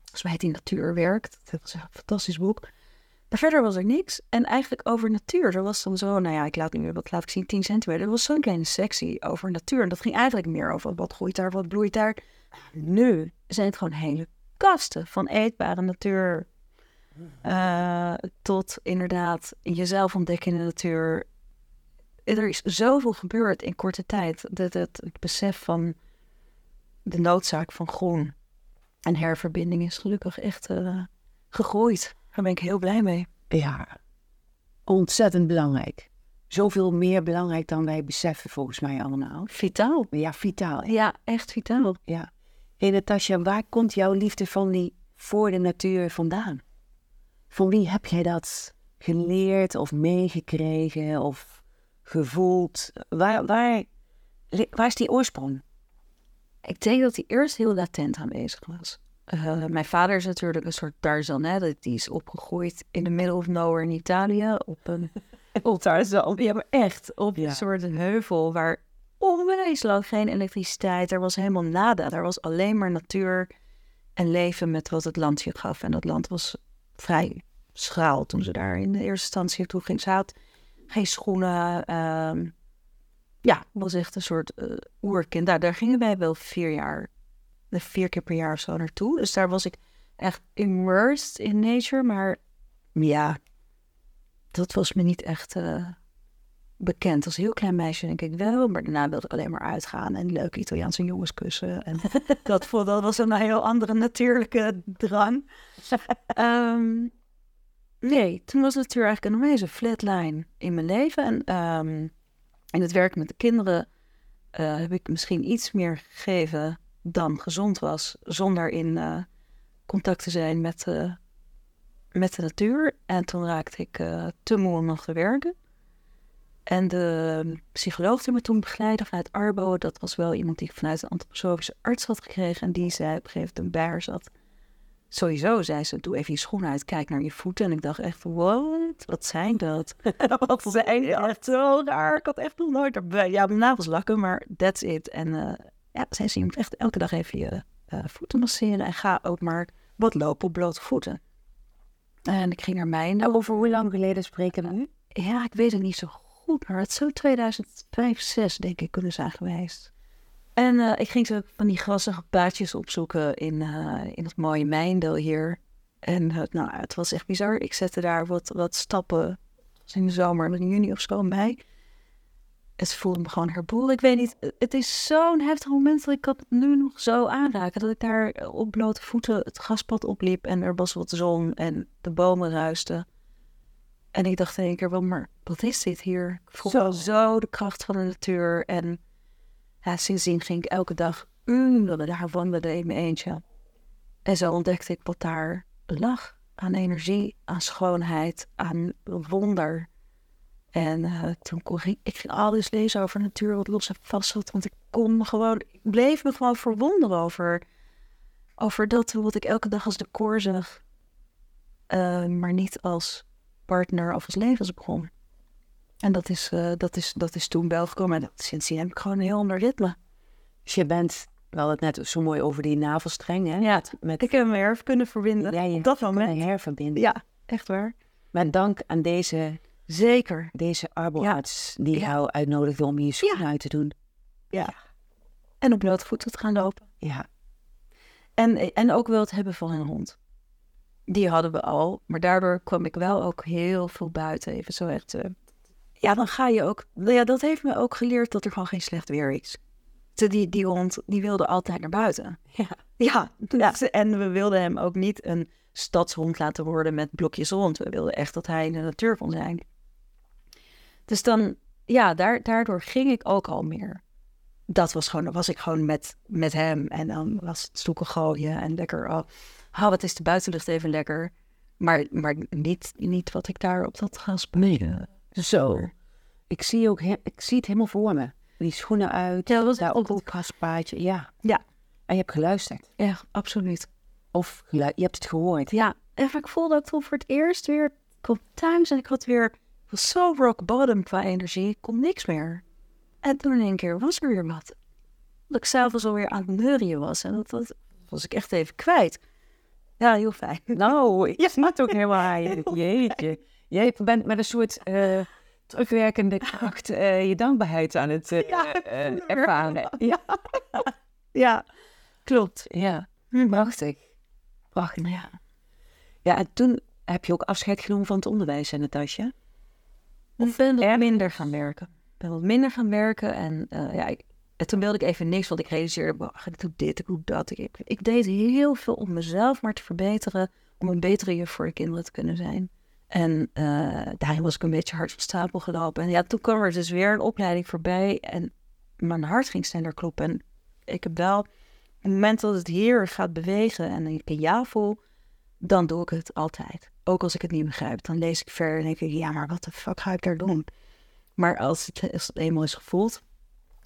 Volgens mij heet die Natuur werkt. Dat was een fantastisch boek. Maar verder was er niks. En eigenlijk over natuur. Er was dan zo, nou ja, ik laat nu wat laat ik zien, 10 centimeter. Er was zo'n kleine sectie over natuur. En dat ging eigenlijk meer over wat groeit daar, wat bloeit daar. Nu zijn het gewoon hele kasten van eetbare natuur. eh, tot inderdaad jezelf ontdekken in de natuur. Er is zoveel gebeurd in korte tijd. Dat het, het besef van de noodzaak van groen en herverbinding is gelukkig echt eh, gegroeid. Daar ben ik heel blij mee. Ja, ontzettend belangrijk. Zoveel meer belangrijk dan wij beseffen, volgens mij allemaal. Vitaal. Ja, vitaal. Ja, echt vitaal. Ja. Hey Natasja, waar komt jouw liefde van die voor de natuur vandaan? Van wie heb jij dat geleerd of meegekregen of gevoeld? Waar, waar, waar is die oorsprong? Ik denk dat hij eerst heel latent aanwezig was. Eh, mijn vader is natuurlijk een soort Tarzan, hè. Die is opgegroeid in de middle of nowhere in Italië. Op een... op Tarzan. Ja, maar echt. Op Ja. een soort heuvel waar onwijs lang geen elektriciteit. Er was helemaal nada. Er was alleen maar natuur en leven met wat het land je gaf. En dat land was vrij schraal toen ze daar in de eerste instantie naartoe ging. Ze had geen schoenen. ehm, ja, was echt een soort eh, oerkind. Daar, daar gingen wij wel vier jaar, eh, vier keer per jaar of zo naartoe. Dus daar was ik echt immersed in nature. Maar ja, dat was me niet echt eh, bekend. Als heel klein meisje denk ik wel. Maar daarna wilde ik alleen maar uitgaan en leuke Italiaanse jongens kussen. En dat, vo- dat was een heel andere natuurlijke drang. Ehm, nee, toen was natuur eigenlijk een onwijze flatline in mijn leven. En ehm, in het werk met de kinderen eh, heb ik misschien iets meer gegeven dan gezond was, zonder in eh, contact te zijn met, eh, met de natuur. En toen raakte ik te moe om nog te werken. En de psycholoog die me toen begeleidde vanuit Arbo, dat was wel iemand die ik vanuit een antroposofische arts had gekregen. En die zei op een gegeven moment toen bij haar zat, sowieso zei ze, doe even je schoenen uit, kijk naar je voeten. En ik dacht echt, what? Wat zijn dat? Wat zijn die? Echt zo raar. Ik had echt nog nooit erbij. Ja, mijn nagels lakken, maar that's it. En eh, ja, zei ze, je moet echt elke dag even je eh, voeten masseren. En ga ook maar wat lopen op blote voeten. En ik ging naar mijn... Nou, over hoe lang geleden spreken we nu? Ja, ik weet het niet zo goed, maar het zou 2005, 6 denk ik kunnen zijn geweest. En eh, ik ging zo van die grassige paadjes opzoeken in, eh, in het mooie Mijndel hier. En eh, nou, het was echt bizar. Ik zette daar wat, wat stappen, het was in de zomer, in juni of zo, mei. het voelde me gewoon herboel. Ik weet niet, het is zo'n heftig moment dat ik dat nu nog zo aanraken. Dat ik daar op blote voeten het gaspad opliep en er was wat zon en de bomen ruisten. En ik dacht in één keer, wel, maar wat is dit hier? Ik voel Zo. zo. de kracht van de natuur. En sindsdien ging ik elke dag uren daar wandelen in mijn eentje. En zo ontdekte ik wat daar lag. Aan energie, aan schoonheid, aan wonder. En eh, toen kon ik, ik ging alles lezen over natuur wat los en vast zat. Want ik kon me gewoon, ik bleef me gewoon verwonderen over, over dat wat ik elke dag als decor zag. Eh, maar niet als partner of als levensbron. En dat is, eh, dat is, dat is toen wel gekomen. En dat, sindsdien heb ik gewoon een heel ander ritme. Dus je bent, we hadden het net zo mooi over die navelstreng, hè? Ja, Met, ik heb me erf kunnen verbinden. ja, je op dat moment. herverbinden. Ja, echt waar. Met dank aan deze, Zeker. deze arboarts die Ja. jou uitnodigde om je schoenen uit te doen. En op blote voeten te gaan lopen. Ja. En, en ook wel het hebben van een hond. Die hadden we al, maar daardoor kwam ik wel ook heel veel buiten. Even zo echt. eh, ja, dan ga je ook. Ja, dat heeft me ook geleerd dat er gewoon geen slecht weer is. Te- Die, die hond die wilde altijd naar buiten. Ja. Ja, dus- en we wilden hem ook niet een stadshond laten worden met blokjes rond. We wilden echt dat hij in de natuur kon zijn. Dus dan, ja, daar, daardoor ging ik ook al meer. Dat was gewoon, dan was ik gewoon met, met hem. En dan was het stoeken gooien en lekker, oh, oh, wat is de buitenlucht even lekker. Maar, maar niet, niet wat ik daar op dat gas Nee. Zo. Ik zie, ook, ik zie het helemaal voor me. Die schoenen uit, Ja, dat was daar ook gaspaadje. Ja. Ja. En je hebt geluisterd. Ja, absoluut. Of je hebt het gehoord. Ja, en ik voelde ook toen voor het eerst weer, ik kwam thuis en ik had weer, was zo rock bottom qua energie, ik kon niks meer. En toen in één keer was er weer wat. Dat ik s'avonds alweer aan het neurien was en dat, dat was ik echt even kwijt. Ja, heel fijn. Nou, zie het ook helemaal aan je. Jeetje. Jij bent met een soort eh, terugwerkende kracht eh, je dankbaarheid aan het eh, Ja, ervaren. Ja. Ja, klopt. ja, prachtig. Prachtig. Ja. Ja, en toen heb je ook afscheid genomen van het onderwijs en tasje. Ik ben wat minder gaan werken. Ik ben wat minder gaan werken en ja, ik, en toen wilde ik even niks, want ik realiseerde, "Bah, ik doe dit, ik doe dat. Ik, ik deed heel veel om mezelf maar te verbeteren, om een betere juf voor de kinderen te kunnen zijn. En eh, daarin was ik een beetje hard van stapel gelopen. En ja, toen kwam er dus weer een opleiding voorbij en mijn hart ging sneller kloppen. En ik heb wel, op het moment dat het hier gaat bewegen en ik een ja voel, dan doe ik het altijd. Ook als ik het niet begrijp, dan lees ik verder en denk ik, ja, maar wat de fuck ga ik daar doen? Maar als het, eenmaal is gevoeld,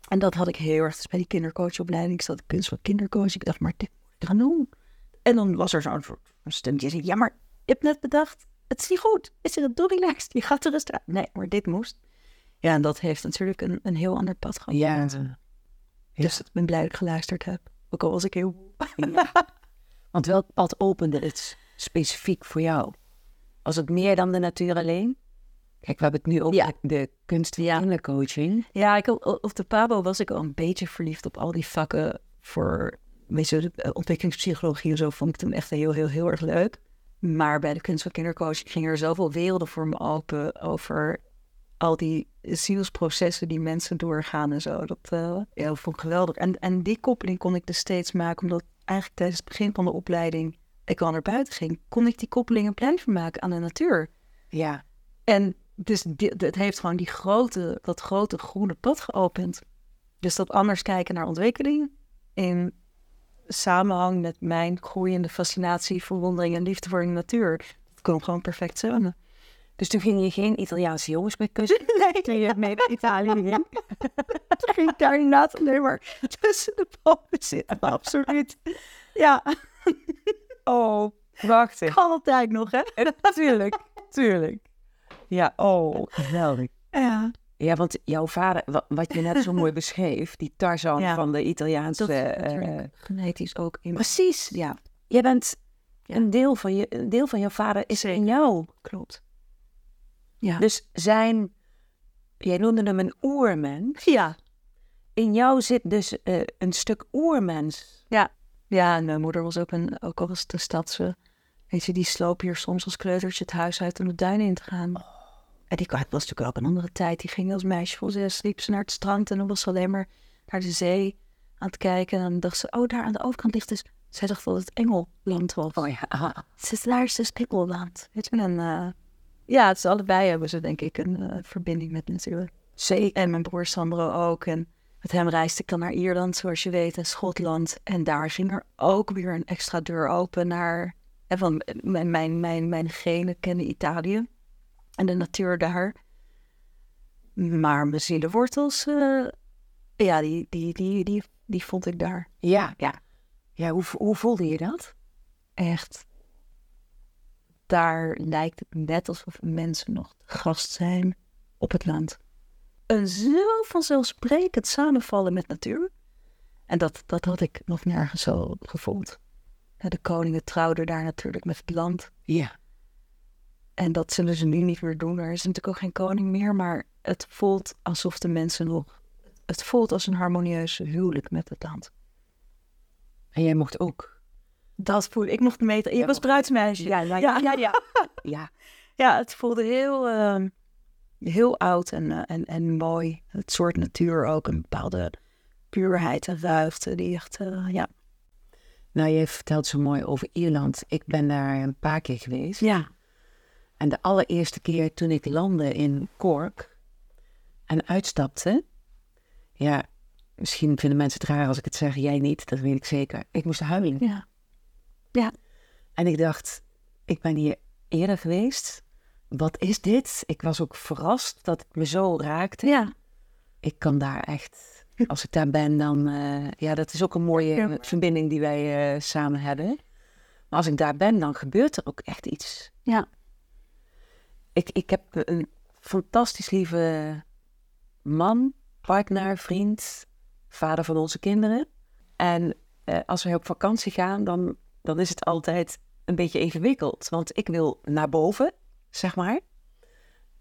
en dat had ik heel erg dus bij die kindercoachopleiding, ik zat kunst van kindercoach, ik dacht, maar dit moet ik gaan doen. En dan was er zo'n zei, ja, maar je hebt net bedacht, het is niet goed, het is een relaxed, je gaat er eens uit. Nee, maar dit moest. Ja, en dat heeft natuurlijk een, een heel ander pad gehad. Ja. Dus ik ben blij dat ik geluisterd heb. Ook al was ik heel... Want welk pad opende het specifiek voor jou? Was het meer dan de natuur alleen? Kijk, we hebben het nu over Ja. de kunst van Ja. kindercoaching. Ja, ik, op de Pabo was ik al een beetje verliefd op al die vakken voor weet je, de, eh, ontwikkelingspsychologie en zo. Vond ik toen echt heel, heel, heel erg leuk. Maar bij de kunst van kindercoaching gingen er zoveel werelden voor me open over al die zielsprocessen die mensen doorgaan en zo. Dat, eh, ja, vond ik geweldig. En, en die koppeling kon ik dus steeds maken, omdat eigenlijk tijdens het begin van de opleiding ik al naar buiten ging, kon ik die koppelingen blijven maken aan de natuur. Ja. En dus het heeft gewoon die grote, dat grote groene pad geopend. Dus dat anders kijken naar ontwikkeling in samenhang met mijn groeiende fascinatie, verwondering en liefde voor de natuur. Dat kon gewoon perfect samen. Dus toen ging je geen Italiaanse jongens meer kussen? Nee, Toen je mee naar Italië ging? toen ging ik daar inderdaad alleen maar tussen de bomen zitten. Absoluut. Ja, Oh, prachtig. kan altijd nog, hè? tuurlijk, tuurlijk. Ja, oh, geweldig. Ja, Ja, want jouw vader, wa- wat je net zo mooi beschreef, die Tarzan Ja. van de Italiaanse... dat eh, natuurlijk genetisch ook in. precies. Ja, Jij bent Ja. een deel van je, een deel van jouw vader is in jou. klopt. Ja. Dus zijn, jij noemde hem een oermens. ja, In jou zit dus eh, een stuk oermens. Ja, ja en mijn moeder was ook een, ook al was een stadse, weet je, die sloop hier soms als kleutertje het huis uit om de duinen in te gaan. En die was natuurlijk ook een andere tijd. Die ging als meisje van zes, liep ze naar het strand en dan was ze alleen maar naar de zee aan het kijken. En dan dacht ze, oh, daar aan de overkant ligt dus... Zij dacht dat het Engeland was. Oh ja. Ze is daar is dus Engeland. Weet je, en eh, ja, het is allebei hebben ze denk ik een eh, verbinding met natuurlijk. Zeker. En mijn broer Sandro ook. En met hem reisde ik dan naar Ierland, zoals je weet, en Schotland. En daar ging er ook weer een extra deur open naar... En van mijn, mijn, mijn, mijn genen kennen Italië en de natuur daar. Maar mijn zielenwortels, uh, ja, die, die, die, die, die vond ik daar. Ja, ja. Ja, hoe, hoe voelde je dat? Echt. Daar lijkt het net alsof mensen nog gast zijn op het land. Een zo vanzelfsprekend samenvallen met natuur. En dat, dat had ik nog nergens zo gevoeld. De koningen trouwden daar natuurlijk met het land. Ja. En dat zullen ze nu niet meer doen. Er is natuurlijk ook geen koning meer. Maar het voelt alsof de mensen nog. Het voelt als een harmonieus huwelijk met het land. En jij mocht ook. Dat voelde ik mocht meten. Je was bruidsmeisje. Ja, nou, ja, ja, ja. ja. ja, het voelde heel, uh, heel oud en, uh, en, en mooi. Het soort natuur ook. Een bepaalde puurheid en ruimte. Die echt, uh, ja. Nou, je vertelt zo mooi over Ierland. Ik ben daar een paar keer geweest. Ja. En de allereerste keer toen ik landde in Cork en uitstapte, ja, misschien vinden mensen het raar als ik het zeg, jij niet, dat weet ik zeker. Ik moest huilen. Ja. Ja. En ik dacht, ik ben hier eerder geweest. Wat is dit? Ik was ook verrast dat het me zo raakte. Ja. Ik kan daar echt, als ik daar ben, dan, uh, ja, dat is ook een mooie ja. verbinding die wij uh, samen hebben. Maar als ik daar ben, dan gebeurt er ook echt iets. Ja. Ik, ik heb een fantastisch lieve man, partner, vriend, vader van onze kinderen. En eh, als we op vakantie gaan, dan, dan is het altijd een beetje ingewikkeld. Want ik wil naar boven, zeg maar.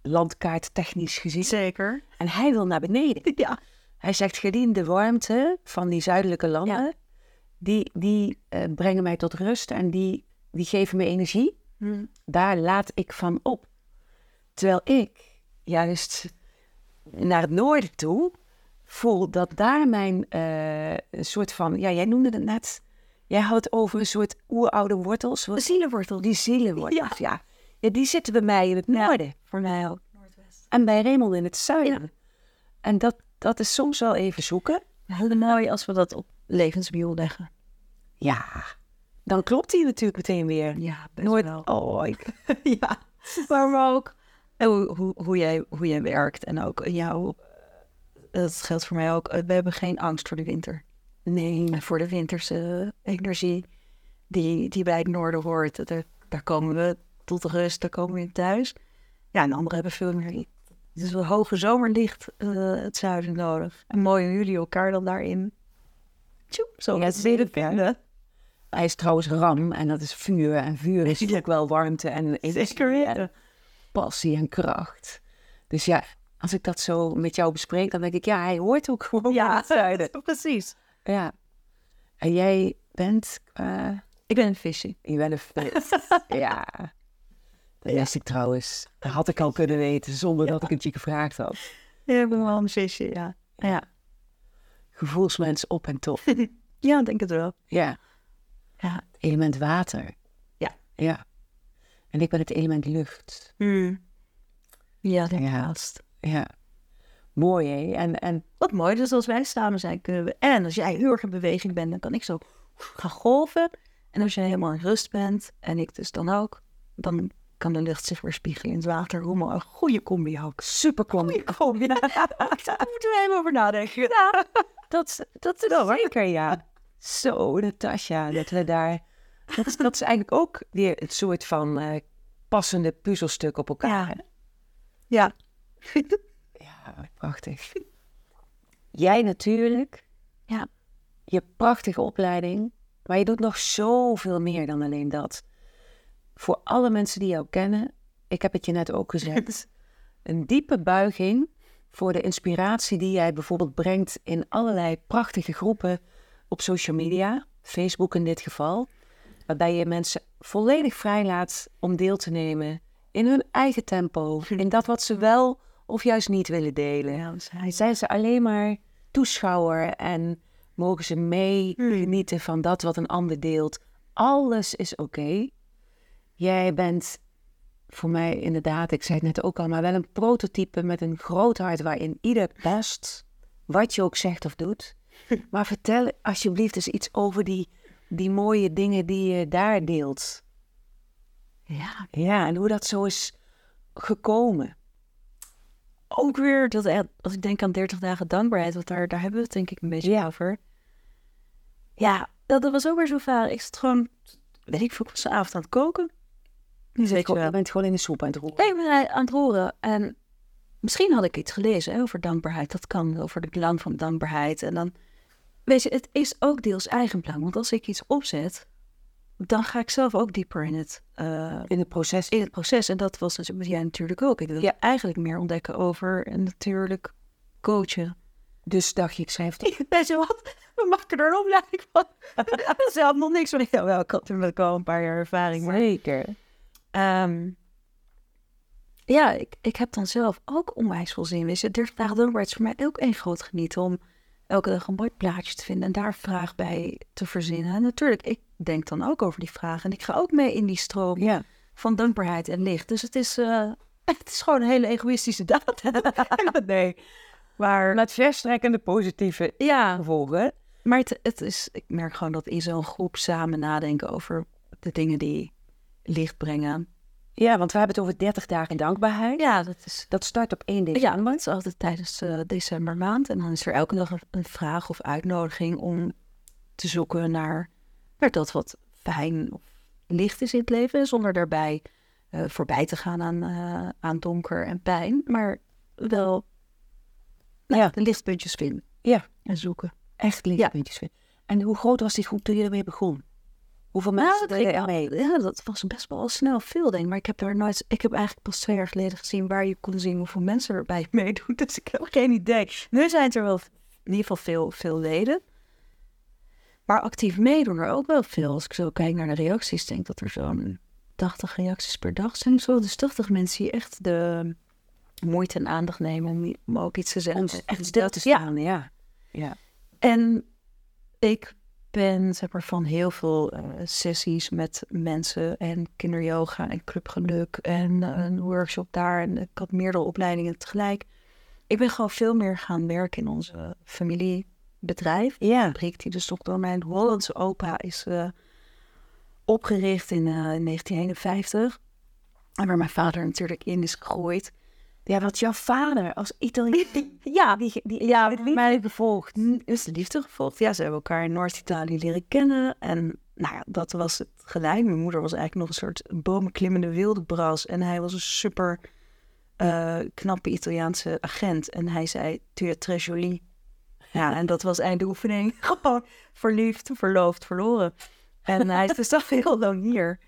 Landkaart technisch gezien. Zeker. En hij wil naar beneden. Ja. Hij zegt, Gedien, de warmte van die zuidelijke landen, Ja. die, die eh, brengen mij tot rust en die, die geven me energie. Hm. Daar laat ik van op. Terwijl ik juist naar het noorden toe voel dat daar mijn eh, een soort van, ja, jij noemde het net, jij had het over een soort oeroude wortels. De zielenwortel. Die zielenwortels, ja. ja. die zitten bij mij in het Ja. noorden. Voor mij ook. En bij Raymond in het zuiden. En dat, dat is soms wel even zoeken. Heel mooi als we dat op levenswiel leggen. Ja, dan klopt die natuurlijk meteen weer. Ja, best Nooit, wel. oh, ik, ja, maar ook hoe, hoe, hoe, jij, hoe jij werkt en ook in jouw, dat geldt voor mij ook, eh, we hebben geen angst voor de winter. nee. En voor de winterse energie die, die bij het noorden hoort, daar, daar komen we tot rust, daar komen we in thuis. Ja, en anderen hebben veel meer, dus een hoge zomerlicht eh, het zuiden nodig. En mooi hoe jullie elkaar dan daarin, tjoep, zo Ja, het is. Hij is trouwens ram en dat is vuur. En vuur is ook wel warmte en en passie en kracht. Dus ja, als ik dat zo met jou bespreek, dan denk ik, ja, hij hoort ook gewoon het zuiden. precies. Ja. En jij bent, eh, Ik ben een visje. je bent een vis. ja. Dat wist ik trouwens. Dat had ik al kunnen weten zonder dat ik het je gevraagd had. Ja, ik ben wel een visje, ja. Ja, Gevoelsmens op en top. ja denk het wel. Ja. Ja. Element water. Ja. Ja. En ik ben het element lucht. Ja, denk Ja. haast. Ja. Mooi, hè? En, en Wat mooi, dus als wij samen zijn, kunnen we... En als jij heel erg in beweging bent, dan kan ik zo gaan golven. En als jij helemaal in rust bent, en ik dus dan ook, dan kan de lucht zich weer spiegelen in het water. Hoe mooi, een goede combi ook. super combi. combi. Daar moeten we even over nadenken. Ja, Dat, dat is zeker, ja. Zo, Natasja, dat we daar... Dat is, dat is eigenlijk ook weer het soort van eh, passende puzzelstuk op elkaar. Ja. ja. Ja, prachtig. Jij natuurlijk. Ja. Je prachtige opleiding. Maar je doet nog zoveel meer dan alleen dat. Voor alle mensen die jou kennen, ik heb het je net ook gezegd, een diepe buiging voor de inspiratie die jij bijvoorbeeld brengt in allerlei prachtige groepen op social media, Facebook in dit geval, waarbij je mensen volledig vrijlaat om deel te nemen in hun eigen tempo, in dat wat ze wel of juist niet willen delen. Ja, zijn ze alleen maar toeschouwer en mogen ze mee genieten van dat wat een ander deelt. Alles is oké. Jij bent voor mij inderdaad, ik zei het net ook al, maar wel een prototype met een groot hart waarin ieder past, wat je ook zegt of doet. Maar vertel alsjeblieft eens iets over die, die mooie dingen die je daar deelt. Ja, Ja, en hoe dat zo is gekomen. ook weer, dat, als ik denk aan 30 dagen dankbaarheid, want daar, daar hebben we het denk ik een beetje Ja. over. Ja, dat, dat was ook weer zo vaak. Ik zat gewoon, weet ik veel, ik was de avond aan het koken. Je, Weet je bent gewoon in de soep aan het roeren. Nee, ik ben aan het roeren. En misschien had ik iets gelezen hè, over dankbaarheid. Dat kan, over het belang van dankbaarheid. En dan, weet je, het is ook deels eigenbelang. Want als ik iets opzet, dan ga ik zelf ook dieper in het, eh, In het proces. in het proces. En dat was dus met jij natuurlijk ook. Ik wil Ja. eigenlijk meer ontdekken over en natuurlijk coachen. Dus dacht je, ik schrijf het op. Weet je wat? We maken er een opleiding van. Ze had nog niks van. Ja, wel, ik had natuurlijk al een paar jaar ervaring. Maar Zeker. Ehm, ja, ik, ik heb dan zelf ook onwijs veel zin. Weet je, 30 dagen dankbaarheid is voor mij ook een groot genieten om elke dag een mooi plaatje te vinden en daar vraag bij te verzinnen. En natuurlijk, ik denk dan ook over die vragen en ik ga ook mee in die stroom Ja. van dankbaarheid en licht. Dus het is, eh, het is gewoon een hele egoïstische daad. nee. maar Met verstrekkende positieve ja, gevolgen. maar het, het is, ik merk gewoon dat in zo'n groep samen nadenken over de dingen die licht brengen. Ja, want we hebben het over 30 dagen dankbaarheid. Ja, dat is Dat start op 1 Ja, december. maar het is altijd tijdens de decembermaand. En dan is er elke dag een- vraag of uitnodiging om te zoeken naar, naar dat wat fijn of licht is in het leven. Zonder daarbij eh, voorbij te gaan aan, eh, aan donker en pijn. Maar wel nou ja, de lichtpuntjes vinden Ja, en zoeken. echt lichtpuntjes. En hoe groot was die groep toen je ermee begon? Hoeveel mensen Nou, dat, deden er mee? ja, dat was best wel snel veel, denk ik. Maar ik heb daar nooit. Ik heb eigenlijk pas twee jaar geleden gezien waar je kon zien hoeveel mensen erbij meedoen. Dus ik heb geen idee. Nu zijn het er wel in ieder geval veel, veel leden. Maar actief meedoen er ook wel veel. Als ik zo kijk naar de reacties, denk ik dat er zo'n 80 reacties per dag zijn. Zo. Dus 80 mensen die echt de moeite en aandacht nemen om, ook iets te zeggen. Om echt stil te Ja, staan, ja. ja. en ik ben zeg maar, van heel veel eh, sessies met mensen en kinderyoga en clubgeluk en eh, een workshop daar. En ik had meerdere opleidingen tegelijk. Ik ben gewoon veel meer gaan werken in onze familiebedrijf. Ja. Die dus toch door mijn Hollandse opa is eh, opgericht in, in 1951. En waar mijn vader natuurlijk in is gegroeid. Ja, wat jouw vader als Italiaan... Ja, Die, die, ja, mij gevolgd. Is de liefde gevolgd. Ja, ze hebben elkaar in Noord-Italië leren kennen. En nou ja, dat was het gelijk. Mijn moeder was eigenlijk nog een soort bomenklimmende wilde bras. En hij was een super eh, knappe Italiaanse agent. En hij zei, tu es très jolie. Ja, en dat was eind de oefening. Gewoon verliefd, verloofd, verloren. En hij is dus al heel lang hier.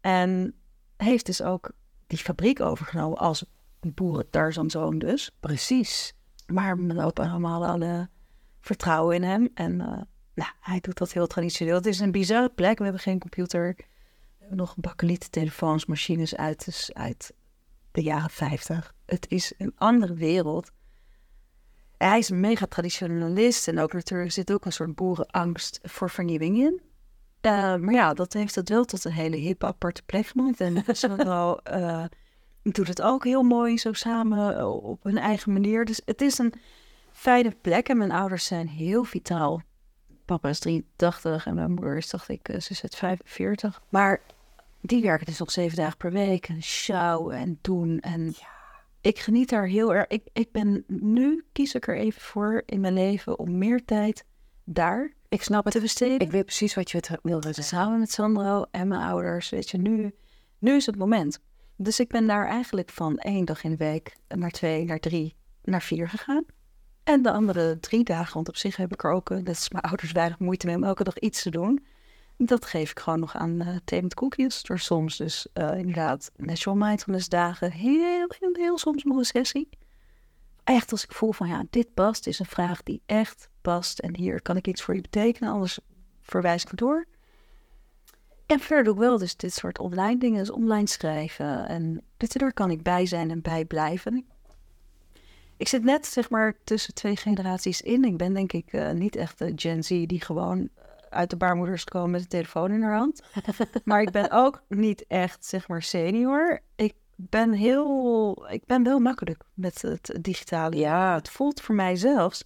En heeft dus ook die fabriek overgenomen als boeren-Tarzan-zoon dus. Precies. Maar mijn opa en oma hadden alle vertrouwen in hem. En eh, nou, hij doet dat heel traditioneel. Het is een bizarre plek. We hebben geen computer. We hebben nog bakkelieten, telefoons, machines uit, dus uit de jaren 50. Het is een andere wereld. En hij is een mega traditionalist. En ook natuurlijk zit ook een soort boerenangst voor vernieuwing in. Eh, maar ja, dat heeft het wel tot een hele hip aparte plek gemaakt. En zo eh doet het ook heel mooi zo samen eh, op hun eigen manier. Dus het is een fijne plek. En mijn ouders zijn heel vitaal. Papa is 83 en mijn moeder is, dacht ik, ze is het 45. Maar die werken dus nog zeven dagen per week. En sjouwen en doen. En ik geniet daar heel erg. Ik, ik ben nu, kies ik er even voor in mijn leven om meer tijd daar Ik snap het. te besteden. Ik weet precies wat je wilde zeggen. Samen met Sandro en mijn ouders, weet je, nu, nu is het moment. Dus ik ben daar eigenlijk van één dag in de week naar twee, naar drie, naar vier gegaan. En de andere drie dagen, want op zich heb ik er ook, eh, dat is mijn ouders weinig moeite mee om elke dag iets te doen. Dat geef ik gewoon nog aan uh, thee met koekjes. Door soms dus uh, inderdaad natural mindfulness dagen. Heel, heel, soms nog een sessie. Echt als ik voel van ja, dit past, is een vraag die echt past. En hier kan ik iets voor je betekenen, anders verwijs ik door. En verder ook wel dus dit soort online dingen, dus online schrijven. En daar kan ik bij zijn en bij blijven. Ik zit net zeg maar tussen twee generaties in. Ik ben denk ik uh, niet echt de Gen Z die gewoon uit de baarmoeders komen met een telefoon in haar hand. maar ik ben ook niet echt zeg maar senior. Ik ben heel, ik ben wel makkelijk met het digitale. Ja, het voelt voor mij zelfs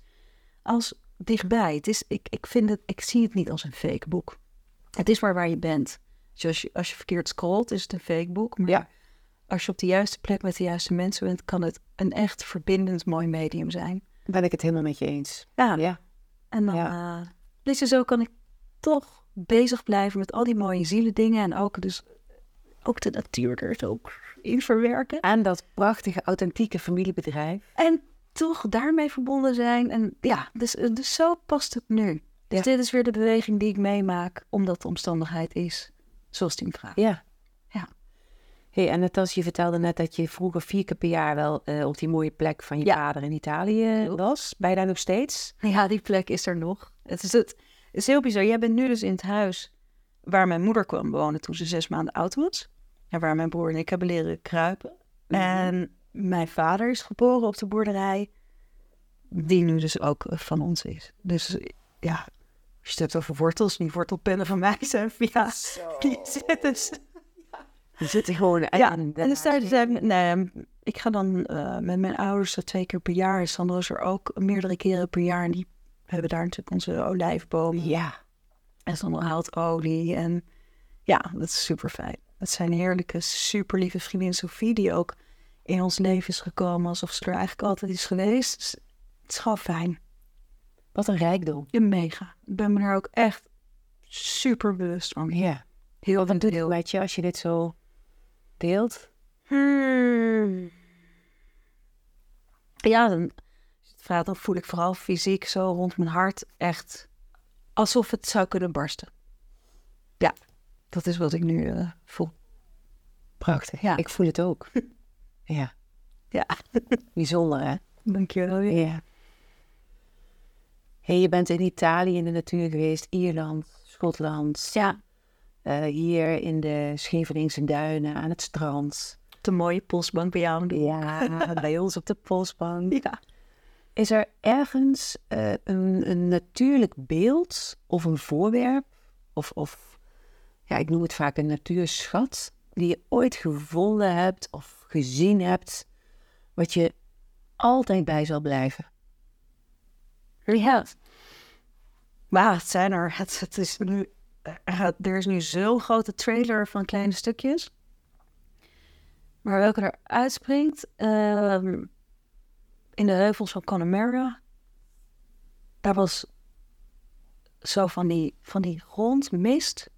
als dichtbij. Het is, ik, ik, vind het, ik zie het niet als een fake boek. Het is maar waar je bent. Dus als je, als je verkeerd scrolt, is het een fake boek. Maar ja. als je op de juiste plek met de juiste mensen bent, kan het een echt verbindend mooi medium zijn. Ben ik het helemaal met je eens. Ja. ja. En dan, ja. Uh, dus zo kan ik toch bezig blijven met al die mooie zielendingen. En ook, dus, ook de natuur er ook in verwerken. En dat prachtige, authentieke familiebedrijf. En toch daarmee verbonden zijn. En ja, dus, dus zo past het nu. Dus dit is weer de beweging die ik meemaak, omdat de omstandigheid is zoals die vraagt. Ja. ja. Hey, en Natas, je vertelde net dat je vroeger vier keer per jaar wel uh, op die mooie plek van je vader in Italië was. Ben je daar nog steeds? Ja, die plek is er nog. Het is, het, is heel bizar. Jij bent nu dus in het huis waar mijn moeder kwam wonen toen ze zes maanden oud was. En waar mijn broer en ik hebben leren kruipen. Mhm. En mijn vader is geboren op de boerderij, die nu dus ook van ons is. Dus ja, je het hebt over wortels, die wortelpennen van mij zijn via... Die zitten, die zitten gewoon... Ja, en dus daar zijn... Nee, ik ga dan uh, met mijn ouders twee keer per jaar. Sandro is er ook meerdere keren per jaar. En die hebben daar natuurlijk onze olijfbomen. Ja. En Sandro haalt olie. En ja, dat is super fijn. Dat zijn heerlijke, super lieve vriendin Sophie, die ook in ons leven is gekomen alsof ze er eigenlijk altijd is geweest. Dus het is gewoon fijn. Wat een rijkdom. Ja, mega. Ik ben me er ook echt super bewust van. Ja. Heel Wat doet het je als je dit zo deelt? Hmm. Ja, dan, dan voel ik vooral fysiek zo rond mijn hart echt alsof het zou kunnen barsten. Ja, dat is wat ik nu uh, voel. Prachtig. Ja. Ik voel het ook. ja. Ja. Bijzonder, hè? Dankjewel. Ja. Hey, je bent in Italië in de natuur geweest, Ierland, Schotland. Ja. Uh, hier in de Scheveningse duinen aan het strand. De mooie polsbank bij jou. Ja, bij ons op de polsbank. Ja. Is er ergens uh, een, een, natuurlijk beeld of een voorwerp, of, of ja, ik noem het vaak een natuurschat, die je ooit gevonden hebt of gezien hebt, wat je altijd bij zal blijven? Ja. Maar het zijn er. Het, het is nu, er is nu zo'n grote trailer van kleine stukjes. Maar welke er uitspringt, ehm, in de heuvels van Connemara, daar was zo van die, van die grondmist.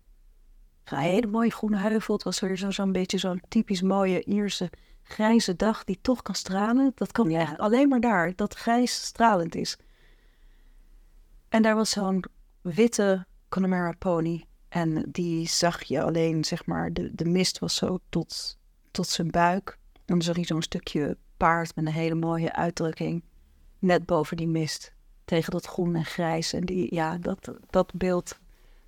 Een hele mooie groene heuvel. Het was weer zo'n zo beetje zo'n typisch mooie Ierse grijze dag die toch kan stralen. Dat kan ja. alleen maar daar, dat grijs stralend is. En daar was zo'n witte Connemara pony. En die zag je alleen, zeg maar, de, de mist was zo tot, tot zijn buik. En dan zag je zo'n stukje paard met een hele mooie uitdrukking. Net boven die mist. Tegen dat groen en grijs. En die, ja, dat, dat beeld,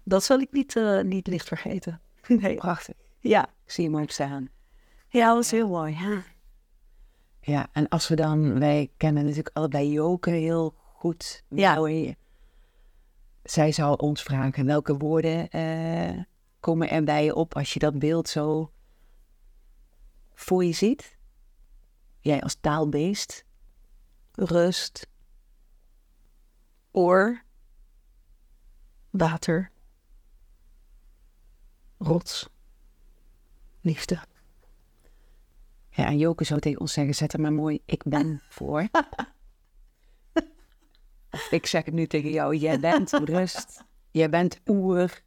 dat zal ik niet, uh, niet licht vergeten. Nee. Prachtig. Ja. Ik zie hem ook staan. Ja, dat was heel mooi. Ja. ja, en als we dan, wij kennen natuurlijk allebei Joke heel goed. Ja zij zou ons vragen welke woorden uh, komen er bij je op als je dat beeld zo voor je ziet. Jij als taalbeest. Rust. Oor. Water. Rots. Liefde. Ja, en Joke zou tegen ons zeggen, zet er maar mooi ik ben voor. Ik zeg het nu tegen jou, jij bent rust, jij bent oer,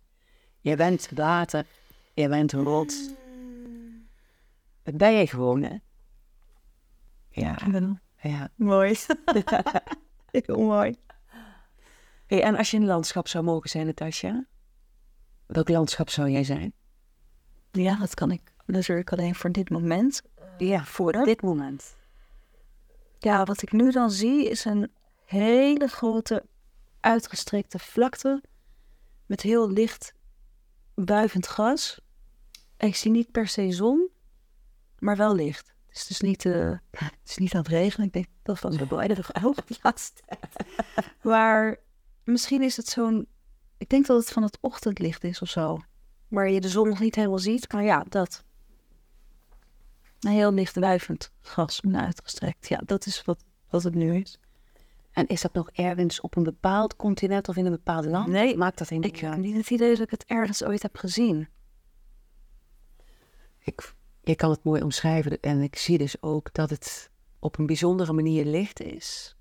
jij bent water, jij bent rots. Dat ben je gewoon, hè? Ja. ja. Mooi. Heel mooi. Hey, en als je een landschap zou mogen zijn, Natasja, welk landschap zou jij zijn? Ja, dat kan ik natuurlijk alleen voor dit moment. Ja, voor dit moment. Ja, wat ik nu dan zie is een hele grote uitgestrekte vlakte met heel licht wuivend gas. Ik zie niet per se zon, maar wel licht. Dus het is niet, eh, het is niet aan het regenen. Ik denk, dat was blijde ook de laatste tijd. Maar misschien is het zo'n... Ik denk dat het van het ochtendlicht is of zo. Waar je de zon nog niet helemaal ziet. Maar ja, dat. Een heel licht wuivend gas uitgestrekt. Ja, dat is wat, wat het nu is. En is dat nog ergens op een bepaald continent of in een bepaald land? Nee, maakt dat Ik niet heb uit. niet het idee dat ik het ergens ooit heb gezien. Ik, je kan het mooi omschrijven en ik zie dus ook dat het op een bijzondere manier licht is.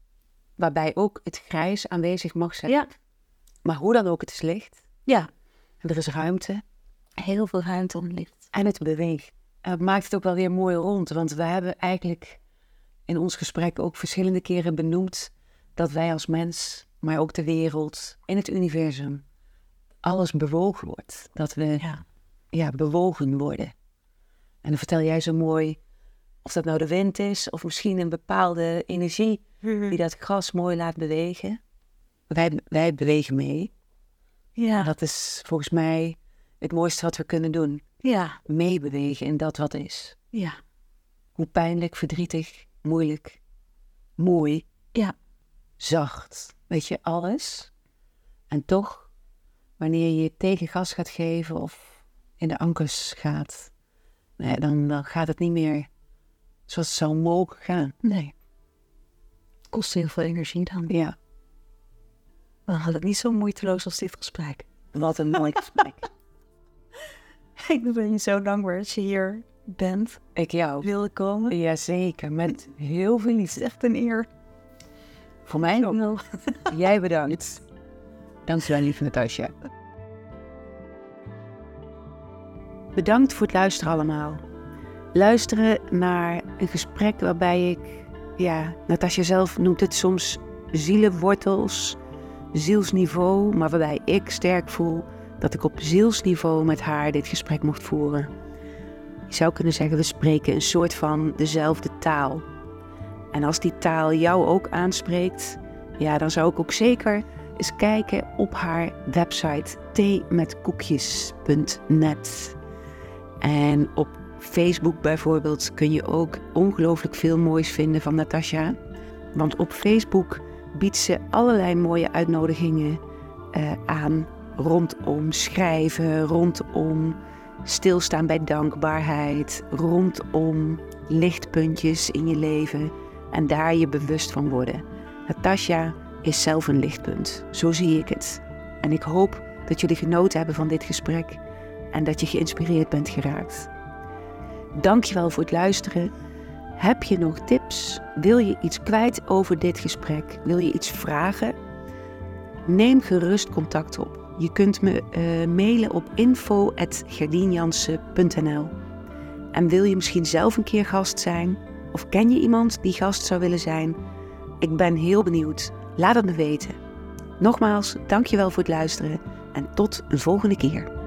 Waarbij ook het grijs aanwezig mag zijn. Ja, Maar hoe dan ook, het is licht. ja. En er is ruimte. Heel veel ruimte om licht. En het beweegt. En het maakt het ook wel weer mooi rond. Want we hebben eigenlijk in ons gesprek ook verschillende keren benoemd dat wij als mens, maar ook de wereld, in het universum, alles bewogen wordt. Dat we Ja. ja, bewogen worden. En dan vertel jij zo mooi of dat nou de wind is of misschien een bepaalde energie die dat gras mooi laat bewegen. Wij, wij bewegen mee. En Ja. dat is volgens mij het mooiste wat we kunnen doen. Ja. Meebewegen in dat wat is. Ja. Hoe pijnlijk, verdrietig, moeilijk, mooi, Ja. Zacht. Weet je, alles. En toch, wanneer je je tegen gas gaat geven of in de ankers gaat, nee, dan, dan gaat het niet meer zoals het zou mogen gaan. Nee. Het kost heel veel energie dan. Ja, Dan gaat het niet zo moeiteloos als dit gesprek. wat een mooi gesprek. Ik ben je zo dankbaar dat je hier bent, Ik jou. wilde komen. Jazeker, met heel veel Het liefde. is echt een eer. Voor mij ook. Nou, Jij bedankt. Dankjewel, lieve Natasja. Bedankt voor het luisteren allemaal. Luisteren naar een gesprek waarbij ik, ja, Natasja zelf noemt het soms zielenwortels, zielsniveau, maar waarbij ik sterk voel dat ik op zielsniveau met haar dit gesprek mocht voeren. Je zou kunnen zeggen, we spreken een soort van dezelfde taal. En als die taal jou ook aanspreekt, ja, dan zou ik ook zeker eens kijken op haar website theemetkoekjes.net. En op Facebook bijvoorbeeld kun je ook ongelooflijk veel moois vinden van Natasja. Want op Facebook biedt ze allerlei mooie uitnodigingen eh, aan rondom schrijven, rondom stilstaan bij dankbaarheid, rondom lichtpuntjes in je leven en daar je bewust van worden. Natasja is zelf een lichtpunt, zo zie ik het. En ik hoop dat jullie genoten hebben van dit gesprek en dat je geïnspireerd bent geraakt. Dankjewel voor het luisteren. Heb je nog tips? Wil je iets kwijt over dit gesprek? Wil je iets vragen? Neem gerust contact op. Je kunt me eh, mailen op info.gerdienjansen.nl En wil je misschien zelf een keer gast zijn? Of ken je iemand die gast zou willen zijn? Ik ben heel benieuwd. Laat het me weten. Nogmaals, dankjewel voor het luisteren en tot een volgende keer.